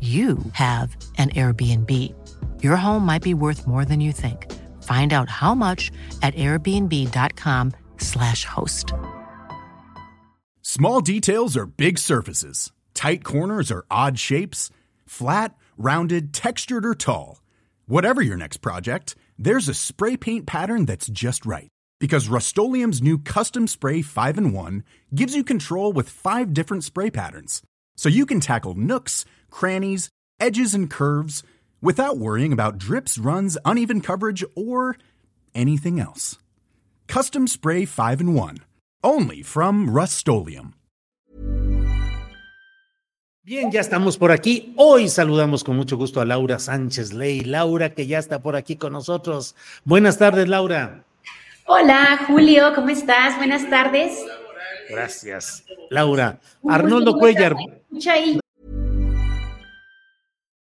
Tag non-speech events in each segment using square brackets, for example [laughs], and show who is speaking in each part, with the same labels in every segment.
Speaker 1: you have an Airbnb. Your home might be worth more than you think. Find out how much at airbnb.com/slash host.
Speaker 2: Small details are big surfaces, tight corners are odd shapes, flat, rounded, textured, or tall. Whatever your next project, there's a spray paint pattern that's just right. Because Rust new Custom Spray 5 in 1 gives you control with five different spray patterns. So you can tackle nooks, crannies, edges, and curves without worrying about drips, runs, uneven coverage, or anything else. Custom Spray 5 and 1. Only from rust -Oleum.
Speaker 3: Bien, ya estamos por aquí. Hoy saludamos con mucho gusto a Laura Sánchez Ley. Laura, que ya está por aquí con nosotros. Buenas tardes, Laura.
Speaker 4: Hola, Julio, ¿cómo estás? Buenas tardes.
Speaker 3: Gracias, Laura. Arnoldo Cuellar.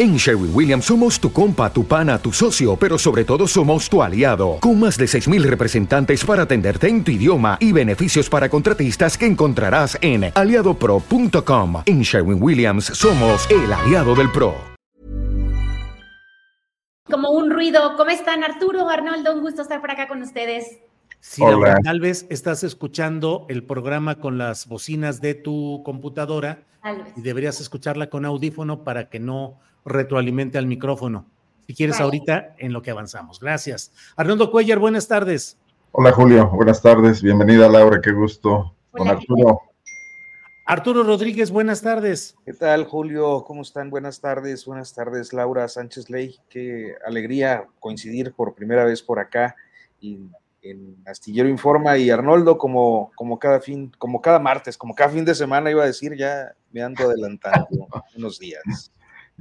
Speaker 5: En Sherwin Williams somos tu compa, tu pana, tu socio, pero sobre todo somos tu aliado. Con más de 6.000 representantes para atenderte en tu idioma y beneficios para contratistas que encontrarás en aliadopro.com. En Sherwin Williams somos el aliado del PRO.
Speaker 4: Como un ruido. ¿Cómo están, Arturo, Arnoldo? Un gusto estar por acá con ustedes.
Speaker 3: Sí, tal vez estás escuchando el programa con las bocinas de tu computadora y deberías escucharla con audífono para que no retroalimente al micrófono. Si quieres ahorita en lo que avanzamos. Gracias. Arnoldo Cuellar, buenas tardes.
Speaker 6: Hola Julio, buenas tardes. Bienvenida Laura, qué gusto. Con Arturo.
Speaker 3: Arturo Rodríguez, buenas tardes.
Speaker 7: ¿Qué tal, Julio? ¿Cómo están? Buenas tardes, buenas tardes, Laura Sánchez Ley. Qué alegría coincidir por primera vez por acá y en Astillero Informa y Arnoldo, como, como cada fin, como cada martes, como cada fin de semana, iba a decir, ya me ando adelantando [laughs] unos días.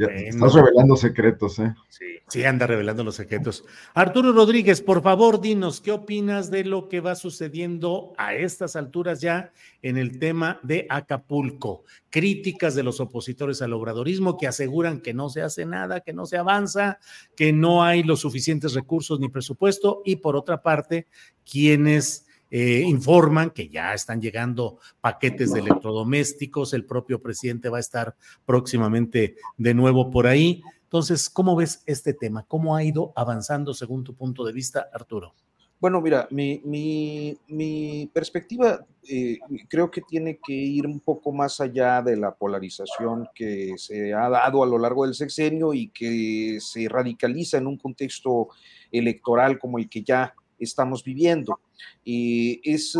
Speaker 6: Estás revelando secretos, ¿eh?
Speaker 3: Sí. sí, anda revelando los secretos. Arturo Rodríguez, por favor, dinos, ¿qué opinas de lo que va sucediendo a estas alturas ya en el tema de Acapulco? Críticas de los opositores al obradorismo que aseguran que no se hace nada, que no se avanza, que no hay los suficientes recursos ni presupuesto, y por otra parte, quienes eh, informan que ya están llegando paquetes de electrodomésticos, el propio presidente va a estar próximamente de nuevo por ahí. Entonces, ¿cómo ves este tema? ¿Cómo ha ido avanzando según tu punto de vista, Arturo?
Speaker 7: Bueno, mira, mi, mi, perspectiva eh, creo que tiene que ir un poco más allá de la polarización que se ha dado a lo largo del sexenio y que se radicaliza en un contexto electoral como el que ya estamos viviendo. y es, eh,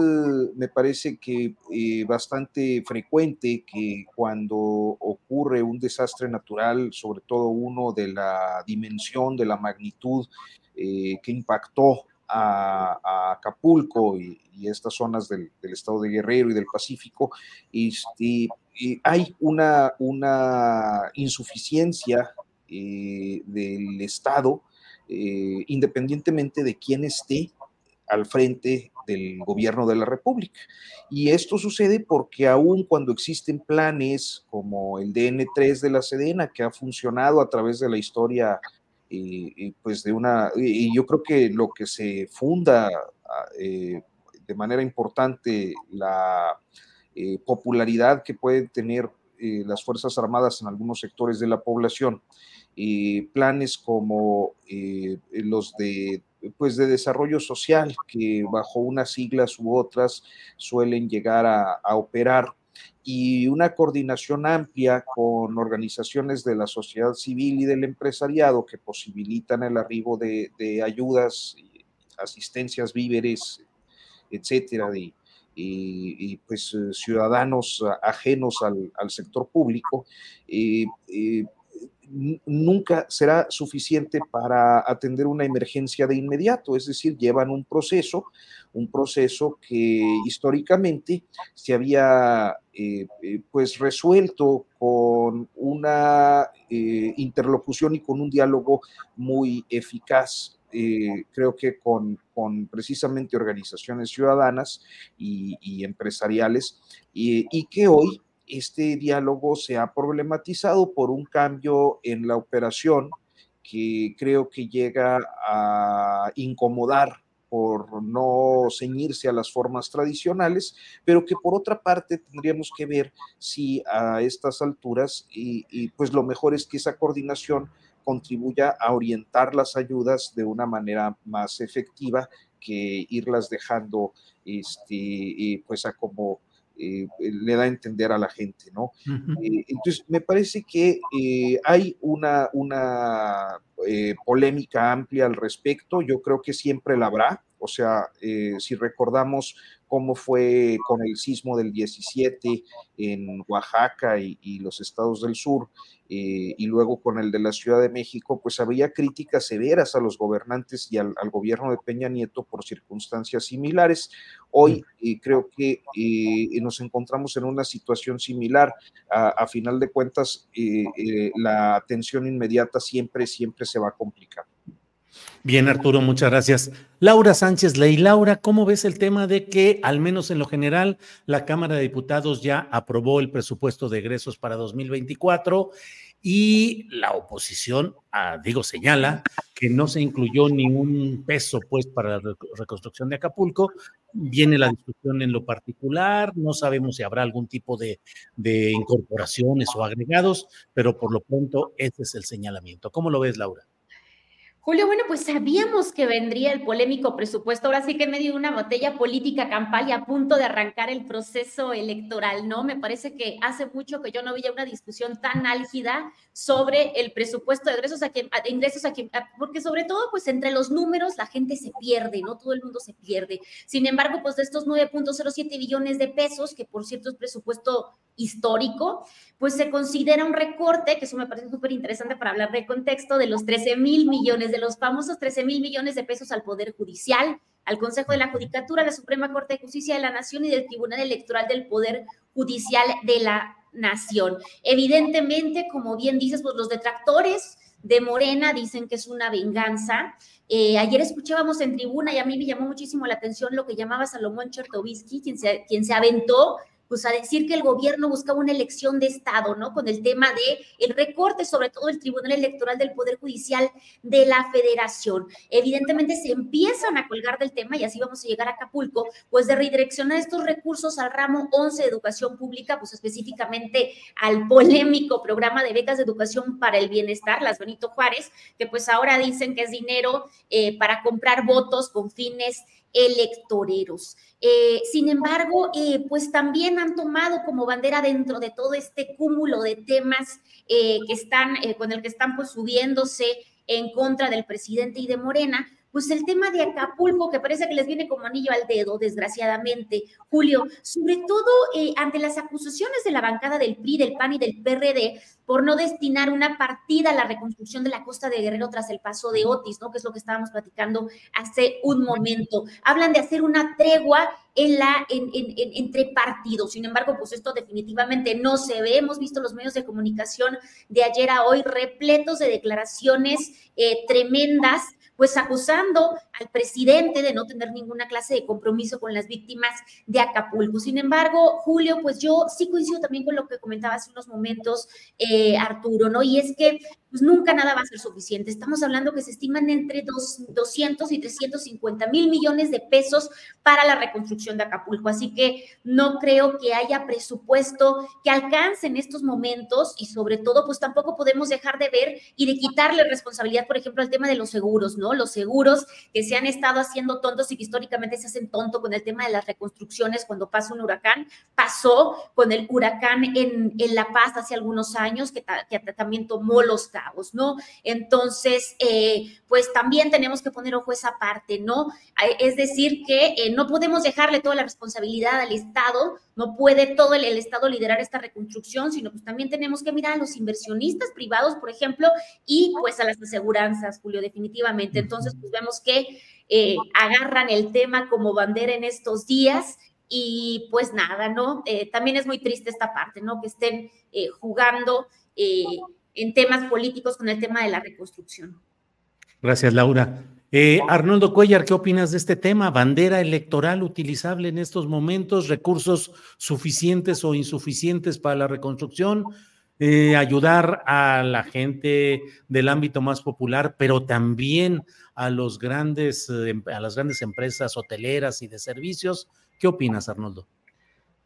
Speaker 7: me parece que eh, bastante frecuente que cuando ocurre un desastre natural, sobre todo uno de la dimensión, de la magnitud eh, que impactó a, Acapulco y, estas zonas del, estado de Guerrero y del Pacífico, y, hay una, una insuficiencia del Estado, eh, independientemente de quién esté al frente del gobierno de la República. Y esto sucede porque aun cuando existen planes como el DN3 de la Sedena, que ha funcionado a través de la historia, y, pues de una, y yo creo que lo que se funda eh, de manera importante la eh, popularidad que pueden tener eh, las Fuerzas Armadas en algunos sectores de la población, planes como los de pues de desarrollo social que bajo unas siglas u otras suelen llegar a, operar. Y una coordinación amplia con organizaciones de la sociedad civil y del empresariado que posibilitan el arribo de, ayudas, asistencias, víveres, etcétera, y, pues ciudadanos ajenos al, sector público, eh, eh, nunca será suficiente para atender una emergencia de inmediato, es decir, llevan un proceso, un proceso que históricamente se había eh, eh, pues resuelto con una eh, interlocución y con un diálogo muy eficaz. creo que con, precisamente organizaciones ciudadanas y, empresariales, y que hoy este diálogo se ha problematizado por un cambio en la operación que creo que llega a incomodar por no ceñirse a las formas tradicionales, pero que por otra parte tendríamos que ver si a estas alturas, y, pues lo mejor es que esa coordinación contribuya a orientar las ayudas de una manera más efectiva que irlas dejando este, pues a como eh, le da a entender a la gente, ¿no? Eh, entonces, me parece que eh, hay una, una polémica amplia al respecto, yo creo que siempre la habrá, o sea, si recordamos cómo fue con el sismo del 17 en Oaxaca y, los estados del sur, eh, y luego con el de la Ciudad de México, pues había críticas severas a los gobernantes y al, gobierno de Peña Nieto por circunstancias similares. Hoy eh, creo que eh, nos encontramos en una situación similar. A, final de cuentas, la atención inmediata siempre, siempre se va a complicar.
Speaker 3: Bien, Arturo, muchas gracias. Laura Sánchez Ley. Laura, ¿cómo ves el tema de que, al menos en lo general, la Cámara de Diputados ya aprobó el presupuesto de egresos para 2024 y la oposición, ah, digo, señala que no se incluyó ni un peso, pues, para la reconstrucción de Acapulco? Viene la discusión en lo particular, no sabemos si habrá algún tipo de, de incorporaciones o agregados, pero por lo pronto ese es el señalamiento. ¿Cómo lo ves, Laura?
Speaker 4: Julio, bueno, pues sabíamos que vendría el polémico presupuesto, ahora sí que en medio de una botella política campal y a punto de arrancar el proceso electoral, ¿no? Me parece que hace mucho que yo no veía una discusión tan álgida sobre el presupuesto de ingresos a quien, ingresos a quien, porque sobre todo, pues entre los números la gente se pierde, ¿no? Todo el mundo se pierde. Sin embargo, pues de estos 9.07 billones de pesos, que por cierto es presupuesto histórico, pues se considera un recorte, que eso me parece súper interesante para hablar del contexto, de los 13 mil millones, de los famosos 13 mil millones de pesos al Poder Judicial, al Consejo de la Judicatura, la Suprema Corte de Justicia de la Nación y del Tribunal Electoral del Poder Judicial de la Nación. Evidentemente, como bien dices, pues los detractores de Morena dicen que es una venganza. Eh, ayer escuchábamos en tribuna y a mí me llamó muchísimo la atención lo que llamaba Salomón Chertovisky, quien se, quien se aventó pues a decir que el gobierno buscaba una elección de Estado, ¿no? Con el tema de el recorte, sobre todo el Tribunal Electoral del Poder Judicial de la Federación. Evidentemente se empiezan a colgar del tema y así vamos a llegar a Acapulco, pues de redireccionar estos recursos al ramo 11 de educación pública, pues específicamente al polémico programa de becas de educación para el bienestar, las Benito Juárez, que pues ahora dicen que es dinero eh, para comprar votos con fines electoreros. Eh, sin embargo, eh, pues también han tomado como bandera dentro de todo este cúmulo de temas eh, que están, con el que están pues subiéndose en contra del presidente y de Morena, pues el tema de Acapulco, que parece que les viene como anillo al dedo, desgraciadamente, Julio, sobre todo ante las acusaciones de la bancada del PRI, del PAN y del PRD, por no destinar una partida a la reconstrucción de la costa de Guerrero tras el paso de Otis, ¿no? Que es lo que estábamos platicando hace un momento. Hablan de hacer una tregua en la, en, entre partidos. Sin embargo, pues esto definitivamente no se ve. Hemos visto los medios de comunicación de ayer a hoy repletos de declaraciones eh, tremendas pues acusando al presidente de no tener ninguna clase de compromiso con las víctimas de Acapulco. Sin embargo, Julio, pues yo sí coincido también con lo que comentaba hace unos momentos eh, Arturo, ¿no? Y es que pues nunca nada va a ser suficiente. Estamos hablando que se estiman entre dos, 200 y 350 mil millones de pesos para la reconstrucción de Acapulco. Así que no creo que haya presupuesto que alcance en estos momentos y sobre todo, pues tampoco podemos dejar de ver y de quitarle responsabilidad, por ejemplo, al tema de los seguros, ¿no? Los seguros que se han estado haciendo tontos y que históricamente se hacen tonto con el tema de las reconstrucciones cuando pasa un huracán. Pasó con el huracán en, en La Paz hace algunos años, que, que también tomó los ¿no? Entonces, eh, pues también tenemos que poner ojo a esa parte, ¿no? Es decir, que eh, no podemos dejarle toda la responsabilidad al Estado, no puede todo el, Estado liderar esta reconstrucción, sino pues también tenemos que mirar a los inversionistas privados, por ejemplo, y pues a las aseguranzas, Julio, definitivamente. Entonces, pues vemos que eh, agarran el tema como bandera en estos días y pues nada, ¿no? también es muy triste esta parte, ¿no? Que estén jugando en temas políticos con el tema de la reconstrucción.
Speaker 3: Gracias, Laura. Eh, Arnoldo Cuellar, ¿qué opinas de este tema? ¿Bandera electoral utilizable en estos momentos? ¿Recursos suficientes o insuficientes para la reconstrucción? Eh, ayudar a la gente del ámbito más popular, pero también a los grandes, eh, a las grandes empresas hoteleras y de servicios. ¿Qué opinas, Arnoldo?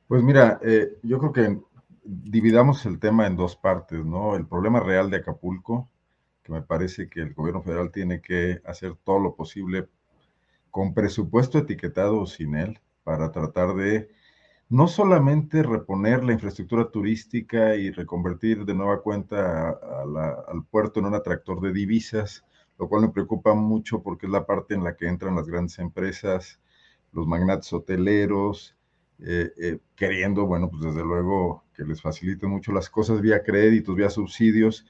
Speaker 6: Pues mira, yo creo que dividamos el tema en dos partes, ¿no? El problema real de Acapulco, que me parece que el gobierno federal tiene que hacer todo lo posible con presupuesto etiquetado o sin él, para tratar de no solamente reponer la infraestructura turística y reconvertir de nueva cuenta al puerto en un atractor de divisas, lo cual me preocupa mucho porque es la parte en la que entran las grandes empresas, los magnates hoteleros, eh, eh, queriendo, bueno, pues desde luego que les faciliten mucho las cosas vía créditos, vía subsidios,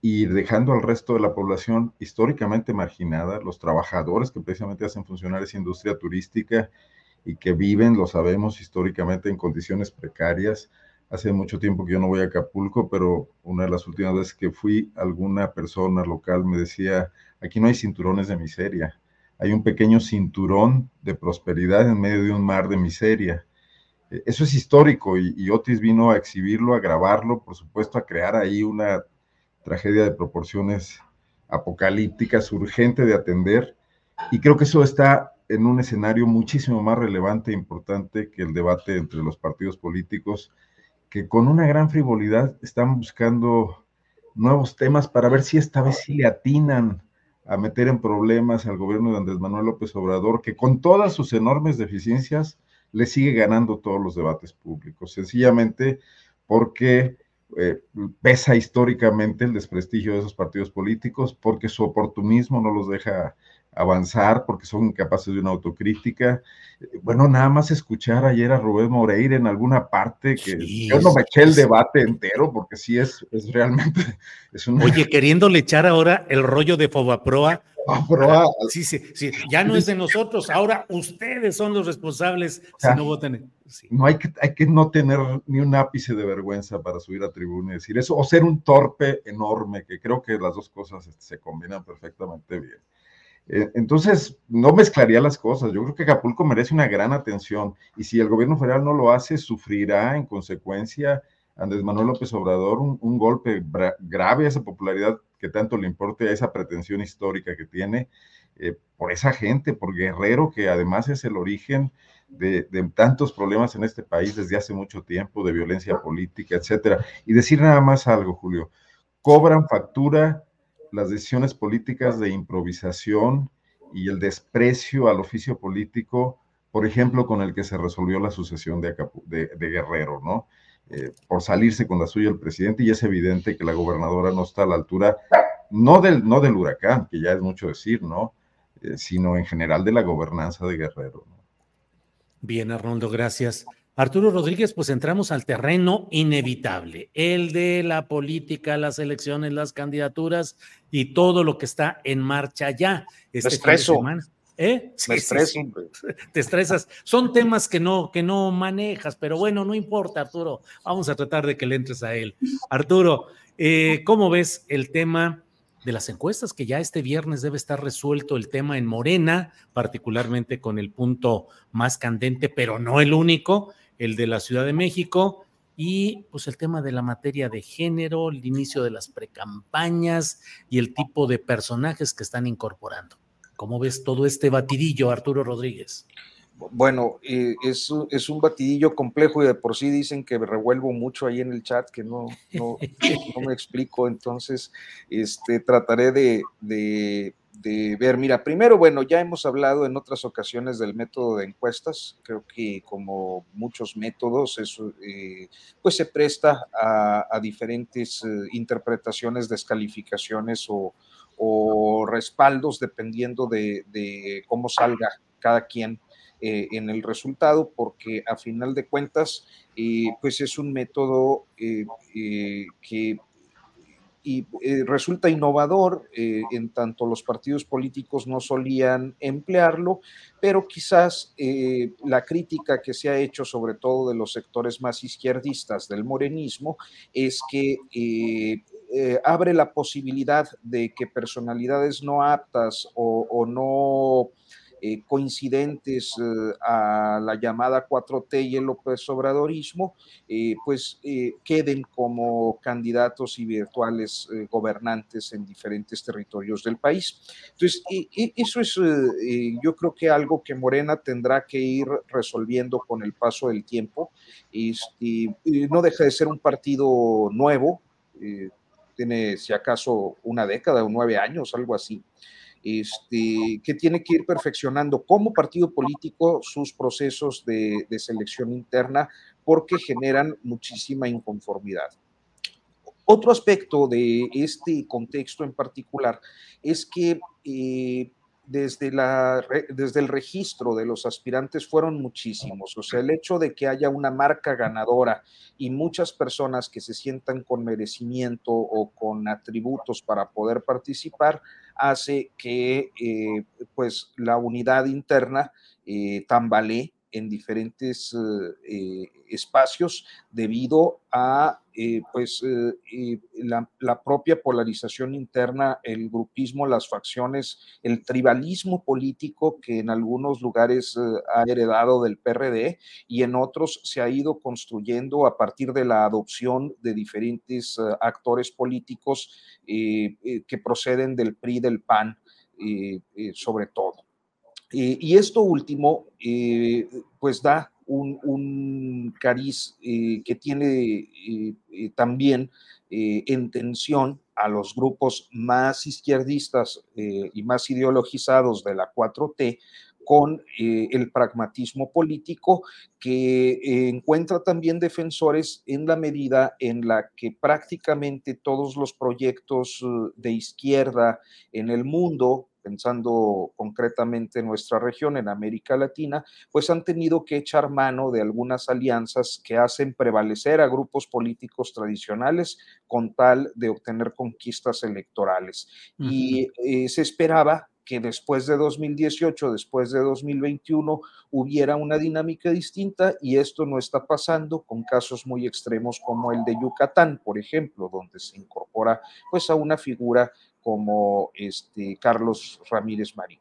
Speaker 6: y dejando al resto de la población históricamente marginada, los trabajadores que precisamente hacen funcionar esa industria turística y que viven, lo sabemos, históricamente en condiciones precarias. Hace mucho tiempo que yo no voy a Acapulco, pero una de las últimas veces que fui, alguna persona local me decía, aquí no hay cinturones de miseria, hay un pequeño cinturón de prosperidad en medio de un mar de miseria. Eso es histórico y, Otis vino a exhibirlo, a grabarlo, por supuesto, a crear ahí una tragedia de proporciones apocalípticas, urgente de atender. Y creo que eso está en un escenario muchísimo más relevante e importante que el debate entre los partidos políticos, que con una gran frivolidad están buscando nuevos temas para ver si esta vez le atinan a meter en problemas al gobierno de Andrés Manuel López Obrador, que con todas sus enormes deficiencias le sigue ganando todos los debates públicos, sencillamente porque eh, pesa históricamente el desprestigio de esos partidos políticos, porque su oportunismo no los deja avanzar, porque son incapaces de una autocrítica. Bueno, nada más escuchar ayer a Rubén Moreira en alguna parte, que yo no me eché el debate entero, porque sí es, es realmente... [laughs] Es
Speaker 3: Oye, queriéndole echar ahora el rollo de Fobaproa Sí, sí, sí, ya no es de nosotros, ahora ustedes son los responsables si no votan.
Speaker 6: No hay que, hay que no tener ni un ápice de vergüenza para subir a tribuna y decir eso, o ser un torpe enorme, que creo que las dos cosas este, se combinan perfectamente bien. Eh, entonces, no mezclaría las cosas. Yo creo que Acapulco merece una gran atención y si el gobierno federal no lo hace, sufrirá en consecuencia Andrés Manuel López Obrador un, golpe grave a esa popularidad que tanto le importe a esa pretensión histórica que tiene eh, por esa gente, por Guerrero, que además es el origen de, tantos problemas en este país desde hace mucho tiempo, de violencia política, etcétera. Y decir nada más algo, Julio, cobran factura las decisiones políticas de improvisación y el desprecio al oficio político, por ejemplo, con el que se resolvió la sucesión de, de Guerrero, ¿no? Eh, por salirse con la suya el presidente y es evidente que la gobernadora no está a la altura, no del, no del huracán, que ya es mucho decir, ¿no? Eh, sino en general de la gobernanza de Guerrero.
Speaker 3: Bien, Arnoldo, gracias. Arturo Rodríguez, pues entramos al terreno inevitable, el de la política, las elecciones, las candidaturas y todo lo que está en marcha ya.
Speaker 7: Este estreso.
Speaker 3: ¿Eh?
Speaker 7: Me estreso. [laughs]
Speaker 3: Te estresas. Son temas que no, que no manejas, pero bueno, no importa, Arturo. Vamos a tratar de que le entres a él. Arturo, eh, ¿cómo ves el tema de las encuestas? Que ya este viernes debe estar resuelto el tema en Morena, particularmente con el punto más candente, pero no el único, el de la Ciudad de México, y pues el tema de la materia de género, el inicio de las precampañas y el tipo de personajes que están incorporando. ¿Cómo ves todo este batidillo, Arturo Rodríguez?
Speaker 7: Bueno, eh, es, es, un batidillo complejo y de por sí dicen que revuelvo mucho ahí en el chat, que no, no, [laughs] no me explico, entonces este, trataré de, de, de, ver. Mira, primero, bueno, ya hemos hablado en otras ocasiones del método de encuestas, creo que como muchos métodos, eso eh, pues se presta a, diferentes eh, interpretaciones, descalificaciones o, o respaldos dependiendo de, cómo salga cada quien eh, en el resultado, porque a final de cuentas, eh, pues es un método que y, resulta innovador, en tanto los partidos políticos no solían emplearlo, pero quizás la crítica que se ha hecho, sobre todo de los sectores más izquierdistas del morenismo, es que abre la posibilidad de que personalidades no aptas o, o no eh, coincidentes eh, a la llamada 4T y el López Obradorismo, eh, pues queden como candidatos y virtuales gobernantes en diferentes territorios del país. Entonces, eso es yo creo que algo que Morena tendrá que ir resolviendo con el paso del tiempo. y no deja de ser un partido nuevo, tiene si acaso una década o nueve años, algo así este, que tiene que ir perfeccionando como partido político sus procesos de, selección interna porque generan muchísima inconformidad. Otro aspecto de este contexto en particular es que eh, desde, la, desde el registro de los aspirantes fueron muchísimos. O sea, el hecho de que haya una marca ganadora y muchas personas que se sientan con merecimiento o con atributos para poder participar, hace que eh, pues la unidad interna eh, tambalee en diferentes eh, espacios debido a pues, la, la, propia polarización interna, el grupismo, las facciones, el tribalismo político que en algunos lugares ha heredado del PRD y en otros se ha ido construyendo a partir de la adopción de diferentes actores políticos que proceden del PRI, del PAN, sobre todo. Eh, y esto último, eh, pues da un, cariz eh, que tiene también en tensión a los grupos más izquierdistas y más ideologizados de la 4T con el pragmatismo político que encuentra también defensores en la medida en la que prácticamente todos los proyectos de izquierda en el mundo pensando concretamente en nuestra región, en América Latina, pues han tenido que echar mano de algunas alianzas que hacen prevalecer a grupos políticos tradicionales con tal de obtener conquistas electorales. Y eh, se esperaba que después de 2018, después de 2021, hubiera una dinámica distinta y esto no está pasando con casos muy extremos como el de Yucatán, por ejemplo, donde se incorpora pues a una figura como este Carlos Ramírez Marín.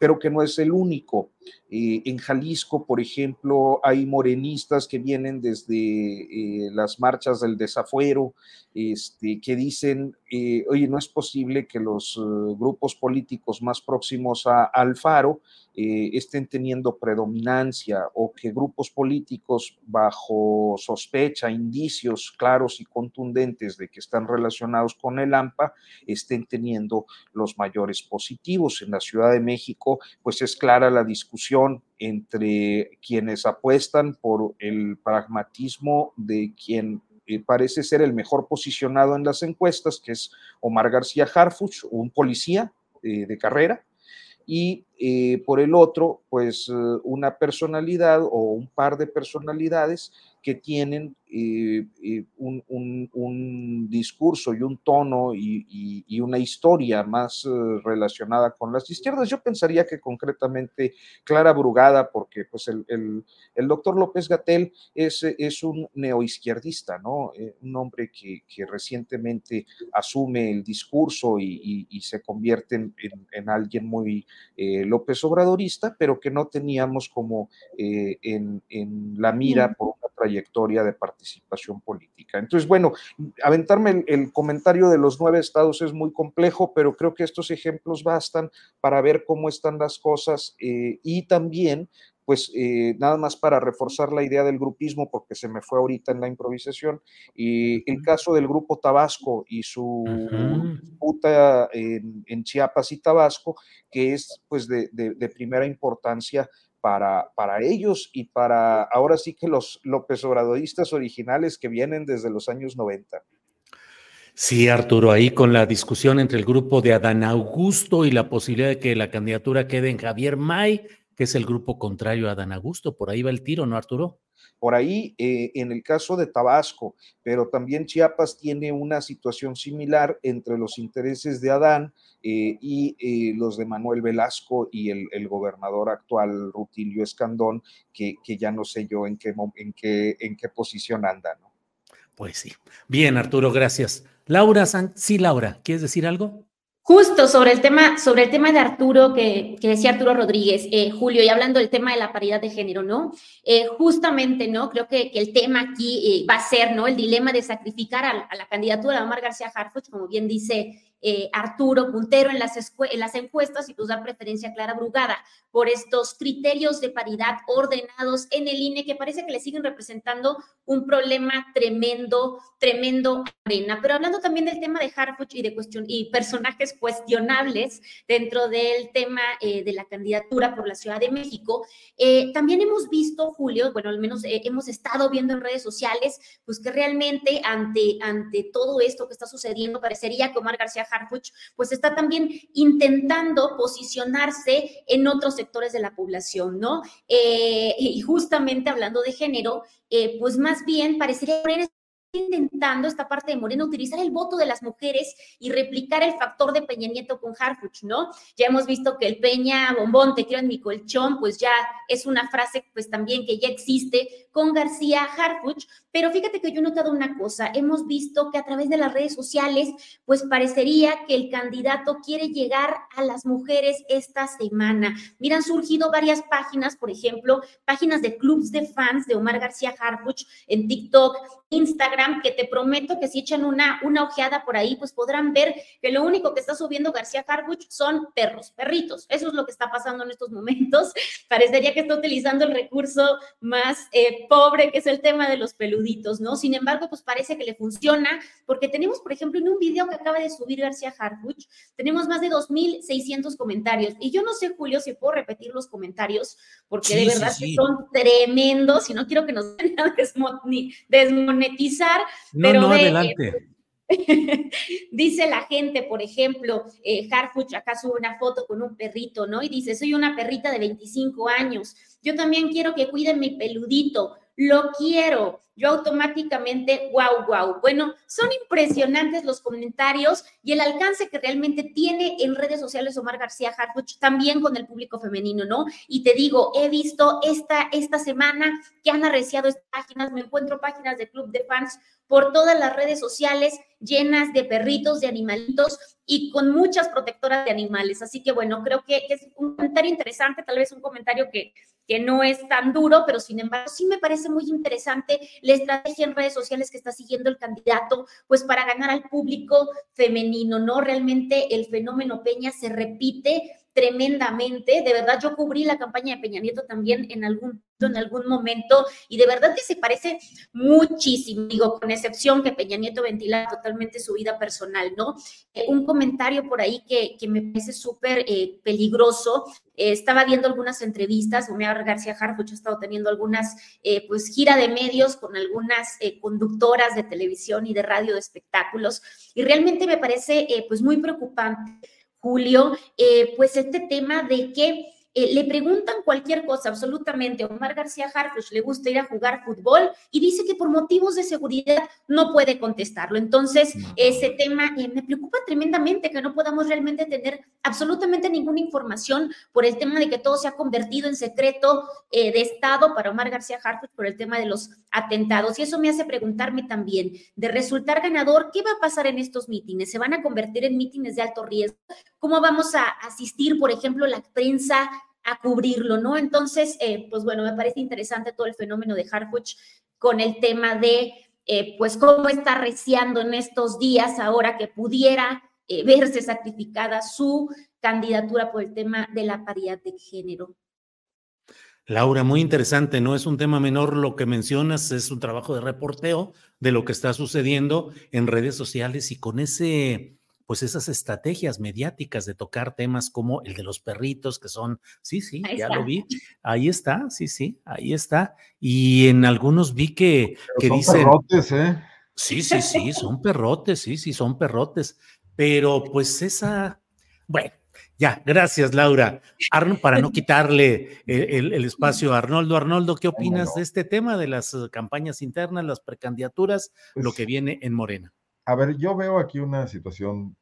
Speaker 7: pero que no es el único. En Jalisco, por ejemplo, hay morenistas que vienen desde eh, las marchas del desafuero, este, que dicen, eh, oye, no es posible que los eh, grupos políticos más próximos a Alfaro estén teniendo predominancia o que grupos políticos bajo sospecha, indicios claros y contundentes de que están relacionados con el AMPA estén teniendo los mayores positivos. En la Ciudad de México, pues es clara la discusión entre quienes apuestan por el pragmatismo de quien eh, parece ser el mejor posicionado en las encuestas, que es Omar García Harfuch, un policía eh, de carrera, y por el otro, pues una personalidad o un par de personalidades que tienen eh, eh, un, discurso y un tono y, una historia más eh, relacionada con las izquierdas. Yo pensaría que concretamente Clara Brugada, porque pues el, doctor López Gatel es, es un neoizquierdista, ¿no? un hombre que, recientemente asume el discurso y, se convierte en, alguien muy López Obradorista, pero que no teníamos como en, la mira por una trayectoria de participación política. Entonces, bueno, aventarme el, comentario de los nueve estados es muy complejo, pero creo que estos ejemplos bastan para ver cómo están las cosas eh, y también pues eh, nada más para reforzar la idea del grupismo, porque se me fue ahorita en la improvisación, y el caso del grupo Tabasco y su disputa en, Chiapas y Tabasco, que es pues de, de primera importancia para, para ellos y para ahora sí que los López Obradoristas originales que vienen desde los años 90.
Speaker 3: Sí, Arturo, ahí con la discusión entre el grupo de Adán Augusto y la posibilidad de que la candidatura quede en Javier May, que es el grupo contrario a Adán Augusto. Por ahí va el tiro, ¿no, Arturo?
Speaker 7: Por ahí, eh, en el caso de Tabasco, pero también Chiapas tiene una situación similar entre los intereses de Adán eh, y eh, los de Manuel Velasco y el, gobernador actual, Rutilio Escandón, que, ya no sé yo en qué, en qué, en qué posición anda, ¿no?
Speaker 3: Pues sí. Bien, Arturo, gracias. Laura, sí, Laura, ¿quieres decir algo?
Speaker 4: Justo sobre el tema, sobre el tema de Arturo, que, decía Arturo Rodríguez, eh, Julio, y hablando del tema de la paridad de género, ¿no? Eh, justamente, ¿no? Creo que, el tema aquí eh, va a ser, ¿no? El dilema de sacrificar a, la candidatura de Omar García Harfuch, como bien dice eh, Arturo puntero en las, en las encuestas y pues dar preferencia a Clara Brugada por estos criterios de paridad ordenados en el INE que parece que le siguen representando un problema tremendo, tremendo arena. Pero hablando también del tema de Harfuch y de cuestión y personajes cuestionables dentro del tema eh, de la candidatura por la Ciudad de México, eh, también hemos visto, Julio, bueno, al menos hemos estado viendo en redes sociales, pues que realmente ante, ante todo esto que está sucediendo, parecería que Omar García Harfuch, pues está también intentando posicionarse en otros sectores de la población, ¿no? Eh, y justamente hablando de género, eh, pues más bien parecería intentando esta parte de Moreno utilizar el voto de las mujeres y replicar el factor de Peña Nieto con Harfuch, ¿no? Ya hemos visto que el Peña Bombón, te quiero en mi colchón, pues ya es una frase pues también que ya existe con García Harfuch, pero fíjate que yo he notado una cosa, hemos visto que a través de las redes sociales pues parecería que el candidato quiere llegar a las mujeres esta semana. Mira, han surgido varias páginas, por ejemplo, páginas de clubs de fans de Omar García Harfuch en TikTok, Instagram, que te prometo que si echan una, una ojeada por ahí, pues podrán ver que lo único que está subiendo García Harbuch son perros, perritos. Eso es lo que está pasando en estos momentos. [laughs] Parecería que está utilizando el recurso más eh, pobre, que es el tema de los peluditos, ¿no? Sin embargo, pues parece que le funciona, porque tenemos, por ejemplo, en un video que acaba de subir García Harbuch, tenemos más de 2.600 comentarios. Y yo no sé, Julio, si puedo repetir los comentarios, porque de verdad son tremendos y no quiero que nos [laughs] den a monetizar, pero
Speaker 3: no, adelante. [laughs]
Speaker 4: dice la gente, por ejemplo, eh, Harfuch acá sube una foto con un perrito, ¿no? Y dice, soy una perrita de 25 años, yo también quiero que cuiden mi peludito, lo quiero. Yo automáticamente, wow, wow. Bueno, son impresionantes los comentarios y el alcance que realmente tiene en redes sociales Omar García Harfuch, también con el público femenino, ¿no? Y te digo, he visto esta, esta semana que han arreciado estas páginas, me encuentro páginas de club de fans por todas las redes sociales llenas de perritos, de animalitos y con muchas protectoras de animales. Así que bueno, creo que es un comentario interesante, tal vez un comentario que, que no es tan duro, pero sin embargo sí me parece muy interesante la estrategia en redes sociales que está siguiendo el candidato, pues para ganar al público femenino, ¿no? Realmente el fenómeno Peña se repite tremendamente. De verdad, yo cubrí la campaña de Peña Nieto también en algún, en algún momento y de verdad que se parece muchísimo, digo, con excepción que Peña Nieto ventila totalmente su vida personal, ¿no? Eh, un comentario por ahí que, que me parece súper eh, peligroso. Eh, estaba viendo algunas entrevistas, Omar García Harfuch ha estado teniendo algunas, pues, gira de medios con algunas conductoras de televisión y de radio de espectáculos y realmente me parece, pues, muy preocupante Julio, eh, pues este tema de que eh, le preguntan cualquier cosa, absolutamente. Omar García Harfuch le gusta ir a jugar fútbol y dice que por motivos de seguridad no puede contestarlo. Entonces, ese tema eh, me preocupa tremendamente que no podamos realmente tener absolutamente ninguna información por el tema de que todo se ha convertido en secreto eh, de Estado para Omar García Harfuch por el tema de los atentados. Y eso me hace preguntarme también, de resultar ganador, ¿qué va a pasar en estos mítines? ¿Se van a convertir en mítines de alto riesgo? ¿Cómo vamos a asistir, por ejemplo, la prensa? A cubrirlo, ¿no? Entonces, eh, pues bueno, me parece interesante todo el fenómeno de Harfuch con el tema de, eh, pues, cómo está reciando en estos días ahora que pudiera eh, verse sacrificada su candidatura por el tema de la paridad de género.
Speaker 3: Laura, muy interesante, no es un tema menor lo que mencionas, es un trabajo de reporteo de lo que está sucediendo en redes sociales y con ese pues esas estrategias mediáticas de tocar temas como el de los perritos, que son, sí, sí, ya lo vi, ahí está, sí, sí, ahí está. Y en algunos vi que, que
Speaker 6: son
Speaker 3: dicen...
Speaker 6: Perrotes, ¿eh?
Speaker 3: Sí, sí, sí, son perrotes, sí, sí, son perrotes. Pero pues esa, bueno, ya, gracias, Laura. Arno, para no [laughs] quitarle el, el, espacio a Arnoldo. Arnoldo, ¿qué opinas de este tema de las campañas internas, las precandidaturas, lo
Speaker 6: Pues
Speaker 3: que viene en Morena?
Speaker 6: A ver, yo veo aquí una situación,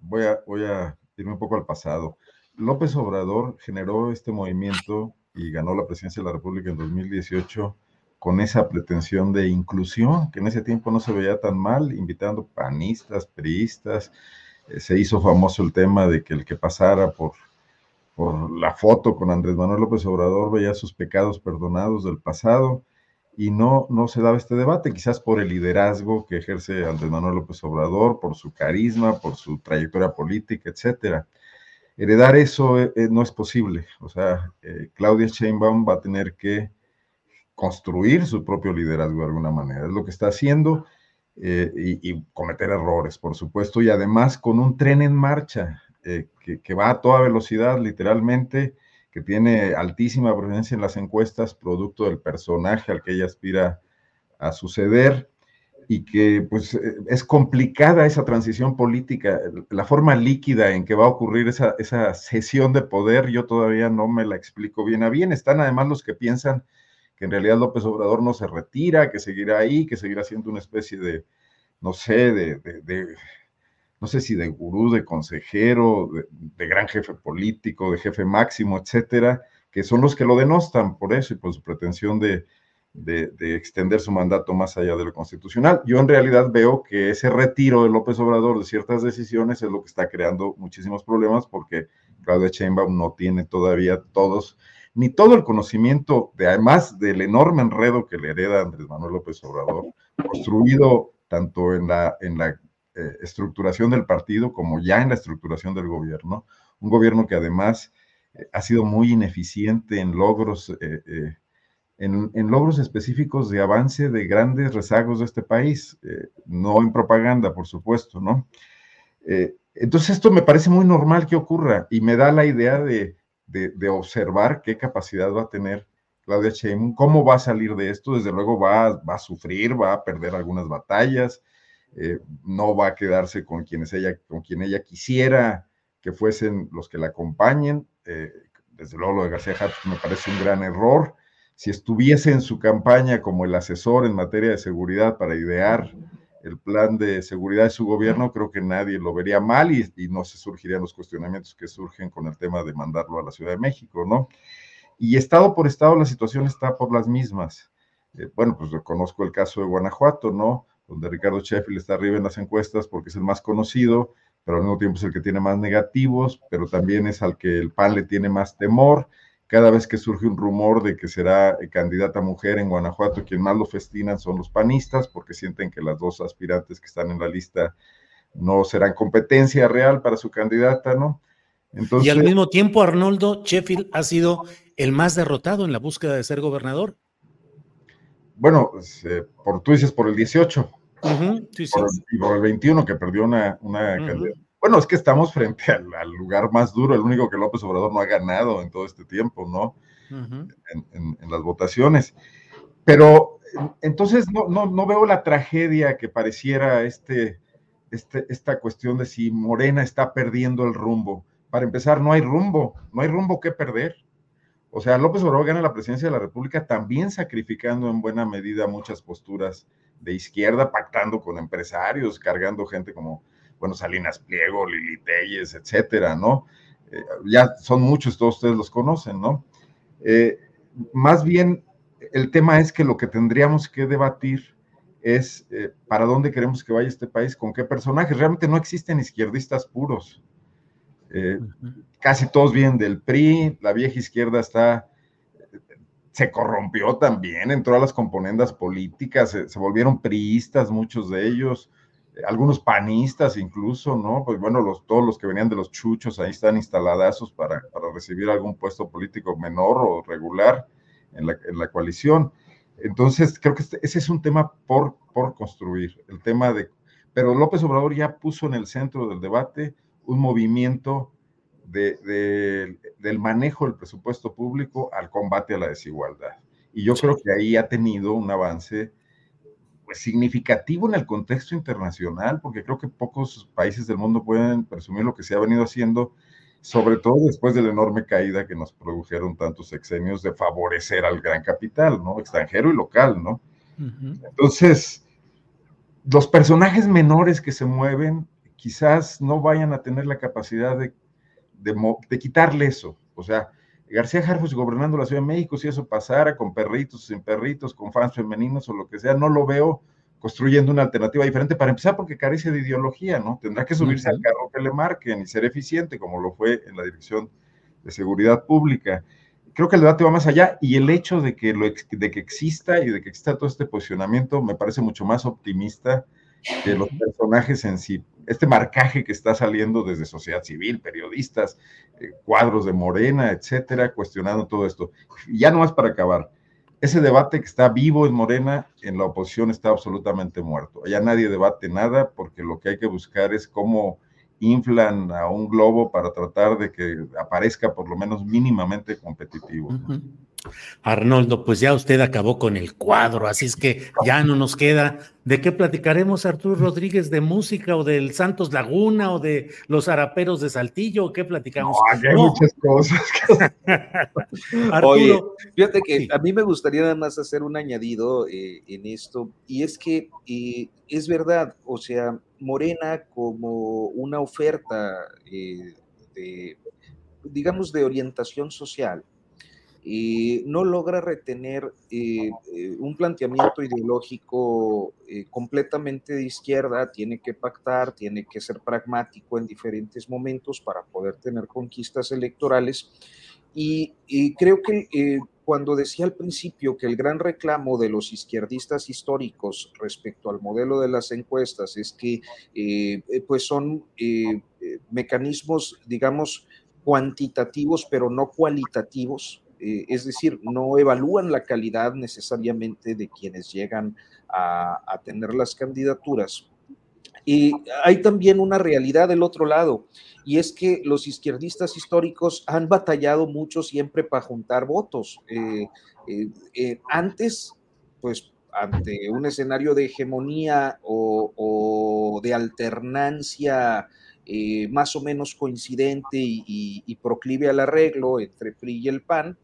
Speaker 6: voy a, voy a irme un poco al pasado. López Obrador generó este movimiento y ganó la presidencia de la República en 2018 con esa pretensión de inclusión, que en ese tiempo no se veía tan mal, invitando panistas, priistas. Eh, se hizo famoso el tema de que el que pasara por, por la foto con Andrés Manuel López Obrador veía sus pecados perdonados del pasado y no, no se daba este debate, quizás por el liderazgo que ejerce Andrés Manuel López Obrador, por su carisma, por su trayectoria política, etcétera. Heredar eso eh, eh, no es posible. O sea, eh, Claudia Sheinbaum va a tener que construir su propio liderazgo de alguna manera. Es lo que está haciendo eh, y, y, cometer errores, por supuesto, y además con un tren en marcha eh, que, que va a toda velocidad, literalmente que tiene altísima presencia en las encuestas, producto del personaje al que ella aspira a suceder, y que pues es complicada esa transición política, la forma líquida en que va a ocurrir esa, esa cesión de poder, yo todavía no me la explico bien a bien. Están además los que piensan que en realidad López Obrador no se retira, que seguirá ahí, que seguirá siendo una especie de, no sé, de, de no sé si de gurú, de consejero, de, de, gran jefe político, de jefe máximo, etcétera, que son los que lo denostan por eso y por su pretensión de, de, de, extender su mandato más allá de lo constitucional. Yo en realidad veo que ese retiro de López Obrador de ciertas decisiones es lo que está creando muchísimos problemas porque Claudia Sheinbaum no tiene todavía todos, ni todo el conocimiento, de, además del enorme enredo que le hereda Andrés Manuel López Obrador, [laughs] construido tanto en la, en la eh, estructuración del partido como ya en la estructuración del gobierno, un gobierno que además eh, ha sido muy ineficiente en logros, eh, en, logros específicos de avance de grandes rezagos de este país, no en propaganda, por supuesto, ¿no? entonces esto me parece muy normal que ocurra y me da la idea de, de, de observar qué capacidad va a tener Claudia Sheinbaum, cómo va a salir de esto, desde luego va, va a sufrir, va a perder algunas batallas, eh, no va a quedarse con quienes ella, con quien ella quisiera que fuesen los que la acompañen. Eh, desde luego lo de García Harfuch me parece un gran error. Si estuviese en su campaña como el asesor en materia de seguridad para idear el plan de seguridad de su gobierno, creo que nadie lo vería mal y, no se surgirían los cuestionamientos que surgen con el tema de mandarlo a la Ciudad de México, ¿no? Y estado por estado la situación está por las mismas. Eh, bueno, pues conozco el caso de Guanajuato, ¿no? Donde Ricardo Sheffield está arriba en las encuestas porque es el más conocido, pero al mismo tiempo es el que tiene más negativos, pero también es al que el PAN le tiene más temor. Cada vez que surge un rumor de que será candidata mujer en Guanajuato, quien más lo festinan son los panistas, porque sienten que las dos aspirantes que están en la lista no serán competencia real para su candidata, ¿no?
Speaker 3: Entonces, y al mismo tiempo, Arnoldo Sheffield ha sido el más derrotado en la búsqueda de ser gobernador
Speaker 6: bueno, eh, por, tú dices por el 18
Speaker 3: uh -huh, sí,
Speaker 6: por,
Speaker 3: sí.
Speaker 6: y por el 21 que perdió una, una uh -huh. Bueno, es que estamos frente al, al, lugar más duro, el único que López Obrador no ha ganado en todo este tiempo, ¿no? Uh -huh. en, en, en, las votaciones. Pero entonces no, no, no, veo la tragedia que pareciera este, este, esta cuestión de si Morena está perdiendo el rumbo. Para empezar, no hay rumbo, no hay rumbo que perder. O sea, López Obrador gana la presidencia de la República también sacrificando en buena medida muchas posturas de izquierda, pactando con empresarios, cargando gente como, bueno, Salinas Pliego, Lili Telles, etcétera, ¿no? Eh, ya son muchos, todos ustedes los conocen, ¿no? Eh, más bien, el tema es que lo que tendríamos que debatir es eh, para dónde queremos que vaya este país, con qué personajes. Realmente no existen izquierdistas puros. Casi todos vienen del PRI, la vieja izquierda está se corrompió también, entró a las componendas políticas, se, volvieron priistas muchos de ellos, algunos panistas incluso, ¿no? Pues bueno, todos los que venían de los chuchos ahí están instaladazos para, para recibir algún puesto político menor o regular en la, en la coalición. Entonces, creo que este, ese es un tema por, por construir, el tema de... Pero López Obrador ya puso en el centro del debate un movimiento de, del manejo del presupuesto público al combate a la desigualdad. Y yo creo que ahí ha tenido un avance pues, significativo en el contexto internacional, porque creo que pocos países del mundo pueden presumir lo que se ha venido haciendo, sobre todo después de la enorme caída que nos produjeron tantos sexenios de favorecer al gran capital, ¿no? Extranjero y local, ¿no? Entonces, los personajes menores que se mueven quizás no vayan a tener la capacidad de, de, quitarle eso. O sea, García Harfus gobernando la Ciudad de México, si eso pasara con perritos, sin perritos, con fans femeninos o lo que sea, no lo veo construyendo una alternativa diferente para empezar porque carece de ideología, ¿no? Tendrá que subirse al carro que le marquen y ser eficiente como lo fue en la Dirección de Seguridad Pública. Creo que el debate va más allá y el hecho de que, lo, de que exista y de que exista todo este posicionamiento me parece mucho más optimista que los personajes en sí. Este marcaje que está saliendo desde sociedad civil, periodistas, eh, cuadros de Morena, etcétera, cuestionando todo esto. Ya nomás para acabar, ese debate que está vivo en Morena, en la oposición está absolutamente muerto. Ya nadie debate nada porque lo que hay que buscar es cómo inflan a un globo para tratar de que aparezca por lo menos mínimamente competitivo.
Speaker 3: Arnoldo, pues ya usted acabó con el cuadro, así es que ya no nos queda. ¿De qué platicaremos, Arturo Rodríguez? ¿De música o del Santos Laguna o de los Araperos de Saltillo? ¿O qué platicamos?
Speaker 6: No, hay muchas cosas. [laughs]
Speaker 7: Oye, fíjate que a mí me gustaría además hacer un añadido eh, en esto, y es que eh, es verdad, o sea, Morena como una oferta eh, de, digamos, de orientación social no logra retener eh, eh, un planteamiento ideológico eh, completamente de izquierda, tiene que pactar, tiene que ser pragmático en diferentes momentos para poder tener conquistas electorales. Y, creo que cuando decía al principio que el gran reclamo de los izquierdistas históricos respecto al modelo de las encuestas es que pues son mecanismos, digamos, cuantitativos, pero no cualitativos, eh, es decir, no evalúan la calidad necesariamente de quienes llegan a, tener las candidaturas. Y hay también una realidad del otro lado, y es que los izquierdistas históricos han batallado mucho siempre para juntar votos. Eh, eh, antes, pues ante un escenario de hegemonía o de alternancia eh, más o menos coincidente y, proclive al arreglo entre PRI y el PAN.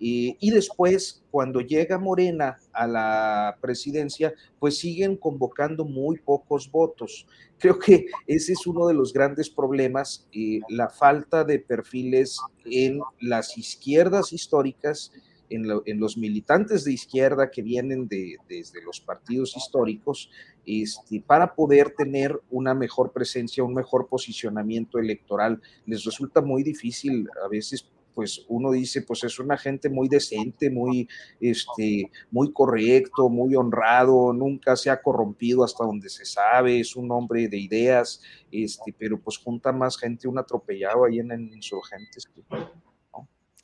Speaker 7: Eh, y después, cuando llega Morena a la presidencia, pues siguen convocando muy pocos votos. Creo que ese es uno de los grandes problemas, eh, la falta de perfiles en las izquierdas históricas en, los militantes de izquierda que vienen de, desde los partidos históricos este, para poder tener una mejor presencia, un mejor posicionamiento electoral. Les resulta muy difícil a veces pues uno dice, pues es una gente muy decente, muy, este, muy correcto, muy honrado, nunca se ha corrompido hasta donde se sabe, es un hombre de ideas, este, pero pues junta más gente un atropellado ahí en, en insurgentes.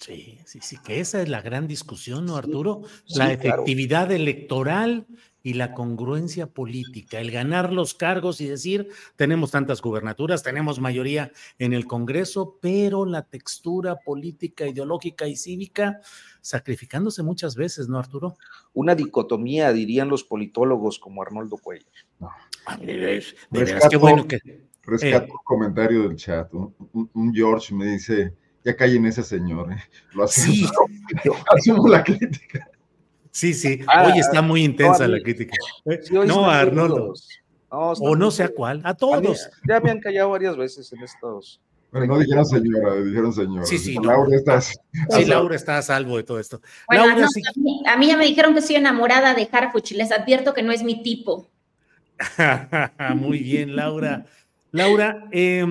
Speaker 3: Sí, sí, sí, que esa es la gran discusión, ¿no, Arturo? la efectividad electoral y la congruencia política, el ganar los cargos y decir, tenemos tantas gubernaturas, tenemos mayoría en el Congreso, pero la textura política, ideológica y cívica sacrificándose muchas veces, ¿no, Arturo?
Speaker 7: Una dicotomía, dirían los politólogos como Arnoldo Cuellar. No.
Speaker 6: bueno que... Rescato eh, un comentario del chat. Un, George me dice, ya callen ese señor, ¿eh? Lo hacemos, [laughs] asumo la crítica.
Speaker 3: Sí, sí. Ah, Hoy está muy intensa la crítica. Eh, no, Arnoldo. o no sé a cuál, a todos.
Speaker 7: ya me han callado varias veces en estos.
Speaker 6: Pero no dijeron señora, dijeron señora.
Speaker 3: Sí, sí. Laura está, sí, Laura está a salvo de todo esto.
Speaker 4: Bueno, a, mí, ya me dijeron que soy enamorada de Harfuch. Les advierto que no es mi tipo. [laughs]
Speaker 3: muy bien, Laura. Laura, eh,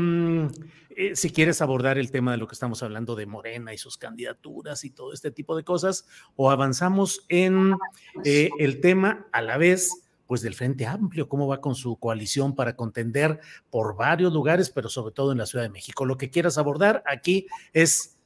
Speaker 3: eh, si quieres abordar el tema de lo que estamos hablando de Morena y sus candidaturas y todo este tipo de cosas, o avanzamos en eh, el tema a la vez, pues del Frente Amplio, cómo va con su coalición para contender por varios lugares, pero sobre todo en la Ciudad de México. Lo que quieras abordar aquí es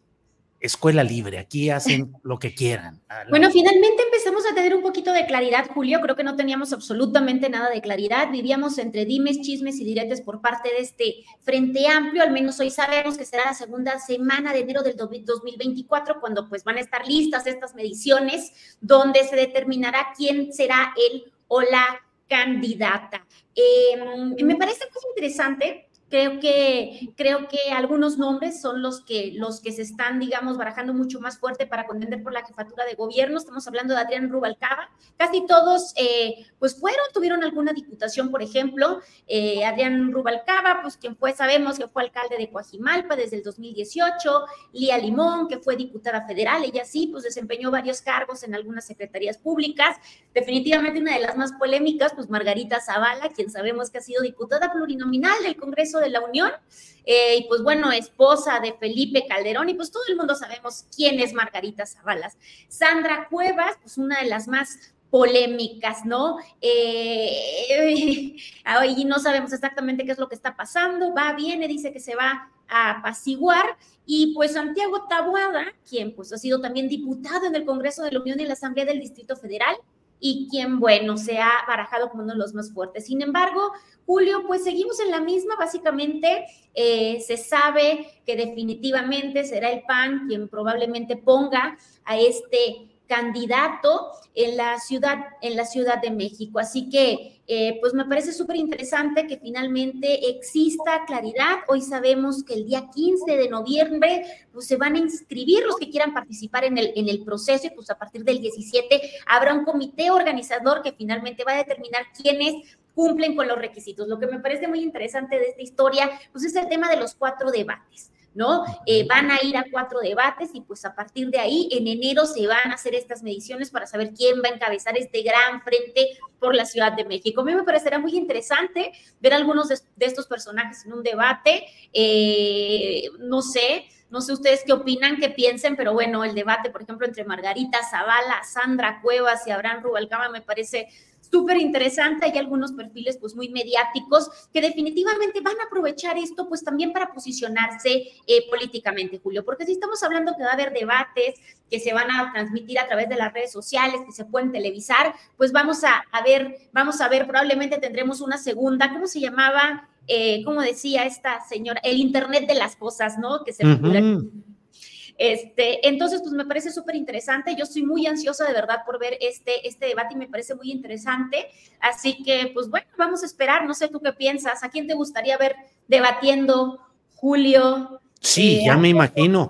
Speaker 3: escuela libre, aquí hacen lo que quieran.
Speaker 4: Bueno, finalmente empezamos a tener un poquito de claridad, Julio, creo que no teníamos absolutamente nada de claridad, vivíamos entre dimes, chismes y diretes por parte de este Frente Amplio, al menos hoy sabemos que será la segunda semana de enero del 2024, cuando pues van a estar listas estas mediciones, donde se determinará quién será el o la candidata. Em, me parece muy interesante Creo que, creo que algunos nombres son los que, los que se están, digamos, barajando mucho más fuerte para contender por la jefatura de gobierno. Estamos hablando de Adrián Rubalcaba. Casi todos, eh, pues fueron, tuvieron alguna diputación, por ejemplo. Eh, Adrián Rubalcaba, pues quien fue, sabemos que fue alcalde de Coajimalpa desde el 2018. Lía Limón, que fue diputada federal, ella sí, pues desempeñó varios cargos en algunas secretarías públicas. Definitivamente una de las más polémicas, pues Margarita Zavala, quien sabemos que ha sido diputada plurinominal del Congreso de la Unión, eh, y pues bueno, esposa de Felipe Calderón, y pues todo el mundo sabemos quién es Margarita Zabalas. Sandra Cuevas, pues una de las más polémicas, ¿no? Eh, [laughs] y no sabemos exactamente qué es lo que está pasando, va, viene, dice que se va a apaciguar, y pues Santiago Tabuada, quien pues ha sido también diputado en el Congreso de la Unión y en la Asamblea del Distrito Federal, y quien, bueno, se ha barajado como uno de los más fuertes. Sin embargo, Julio, pues seguimos en la misma, básicamente eh, se sabe que definitivamente será el PAN quien probablemente ponga a este candidato en la ciudad, en la Ciudad de México. Así que, eh, pues me parece súper interesante que finalmente exista claridad. Hoy sabemos que el día 15 de noviembre, pues se van a inscribir los que quieran participar en el, en el proceso y pues a partir del 17 habrá un comité organizador que finalmente va a determinar quiénes cumplen con los requisitos. Lo que me parece muy interesante de esta historia, pues es el tema de los cuatro debates. ¿No? Eh, van a ir a cuatro debates y pues a partir de ahí en enero se van a hacer estas mediciones para saber quién va a encabezar este gran frente por la Ciudad de México. A mí me parecerá muy interesante ver algunos de, estos personajes en un debate, eh, no sé. No sé ustedes qué opinan, qué piensen, pero bueno, el debate, por ejemplo, entre Margarita Zavala, Sandra Cuevas y Abraham Rubalcaba me parece súper interesante. Hay algunos perfiles pues muy mediáticos que definitivamente van a aprovechar esto pues también para posicionarse eh, políticamente, Julio, porque si estamos hablando que va a haber debates que se van a transmitir a través de las redes sociales, que se pueden televisar, pues vamos a, ver, vamos a ver, probablemente tendremos una segunda, ¿cómo se llamaba? Eh, como decía esta señora, el Internet de las cosas, ¿no? Que se este, entonces, pues me parece súper interesante. Yo estoy muy ansiosa de verdad por ver este, este debate y me parece muy interesante. Así que, pues bueno, vamos a esperar. No sé tú qué piensas. ¿A quién te gustaría ver debatiendo, Julio?
Speaker 3: Sí, eh, ya me imagino.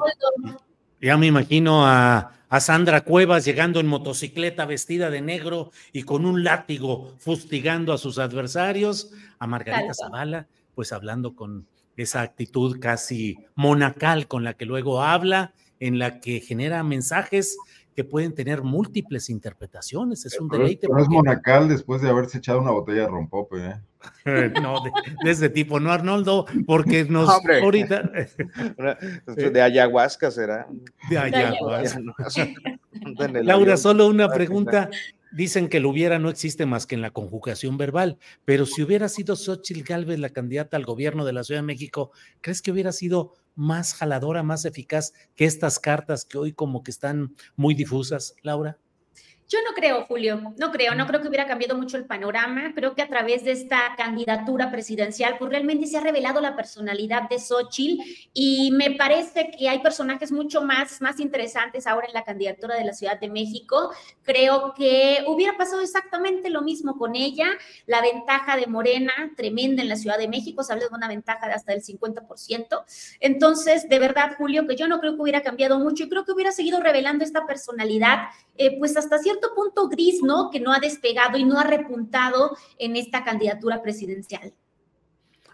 Speaker 3: Ya me imagino a, Sandra Cuevas llegando en motocicleta vestida de negro y con un látigo fustigando a sus adversarios, a Margarita Zavala, pues hablando con esa actitud casi monacal con la que luego habla, en la que genera mensajes que pueden tener múltiples interpretaciones. Es un deleite.
Speaker 6: No es monacal después de haberse echado una botella de rompope, ¿eh? [laughs]
Speaker 3: no, de, ese tipo, no Arnoldo, porque [laughs] nos ahorita [laughs]
Speaker 7: de ayahuasca será.
Speaker 3: De ayahuasca. Laura, solo una pregunta. Dicen que lo hubiera no existe más que en la conjugación verbal, pero si hubiera sido Xochitl Galvez la candidata al gobierno de la Ciudad de México, ¿crees que hubiera sido más jaladora, más eficaz que estas cartas que hoy como que están muy difusas, Laura?
Speaker 4: Yo no creo, Julio, no creo, no creo que hubiera cambiado mucho el panorama. Creo que a través de esta candidatura presidencial, pues realmente se ha revelado la personalidad de Xochitl y me parece que hay personajes mucho más, más interesantes ahora en la candidatura de la Ciudad de México. Creo que hubiera pasado exactamente lo mismo con ella. La ventaja de Morena, tremenda en la Ciudad de México, se habla de una ventaja de hasta el 50%. Entonces, de verdad, Julio, que yo no creo que hubiera cambiado mucho y creo que hubiera seguido revelando esta personalidad, eh, pues hasta cierto punto gris, ¿no? Que no ha despegado y no ha repuntado en esta candidatura presidencial.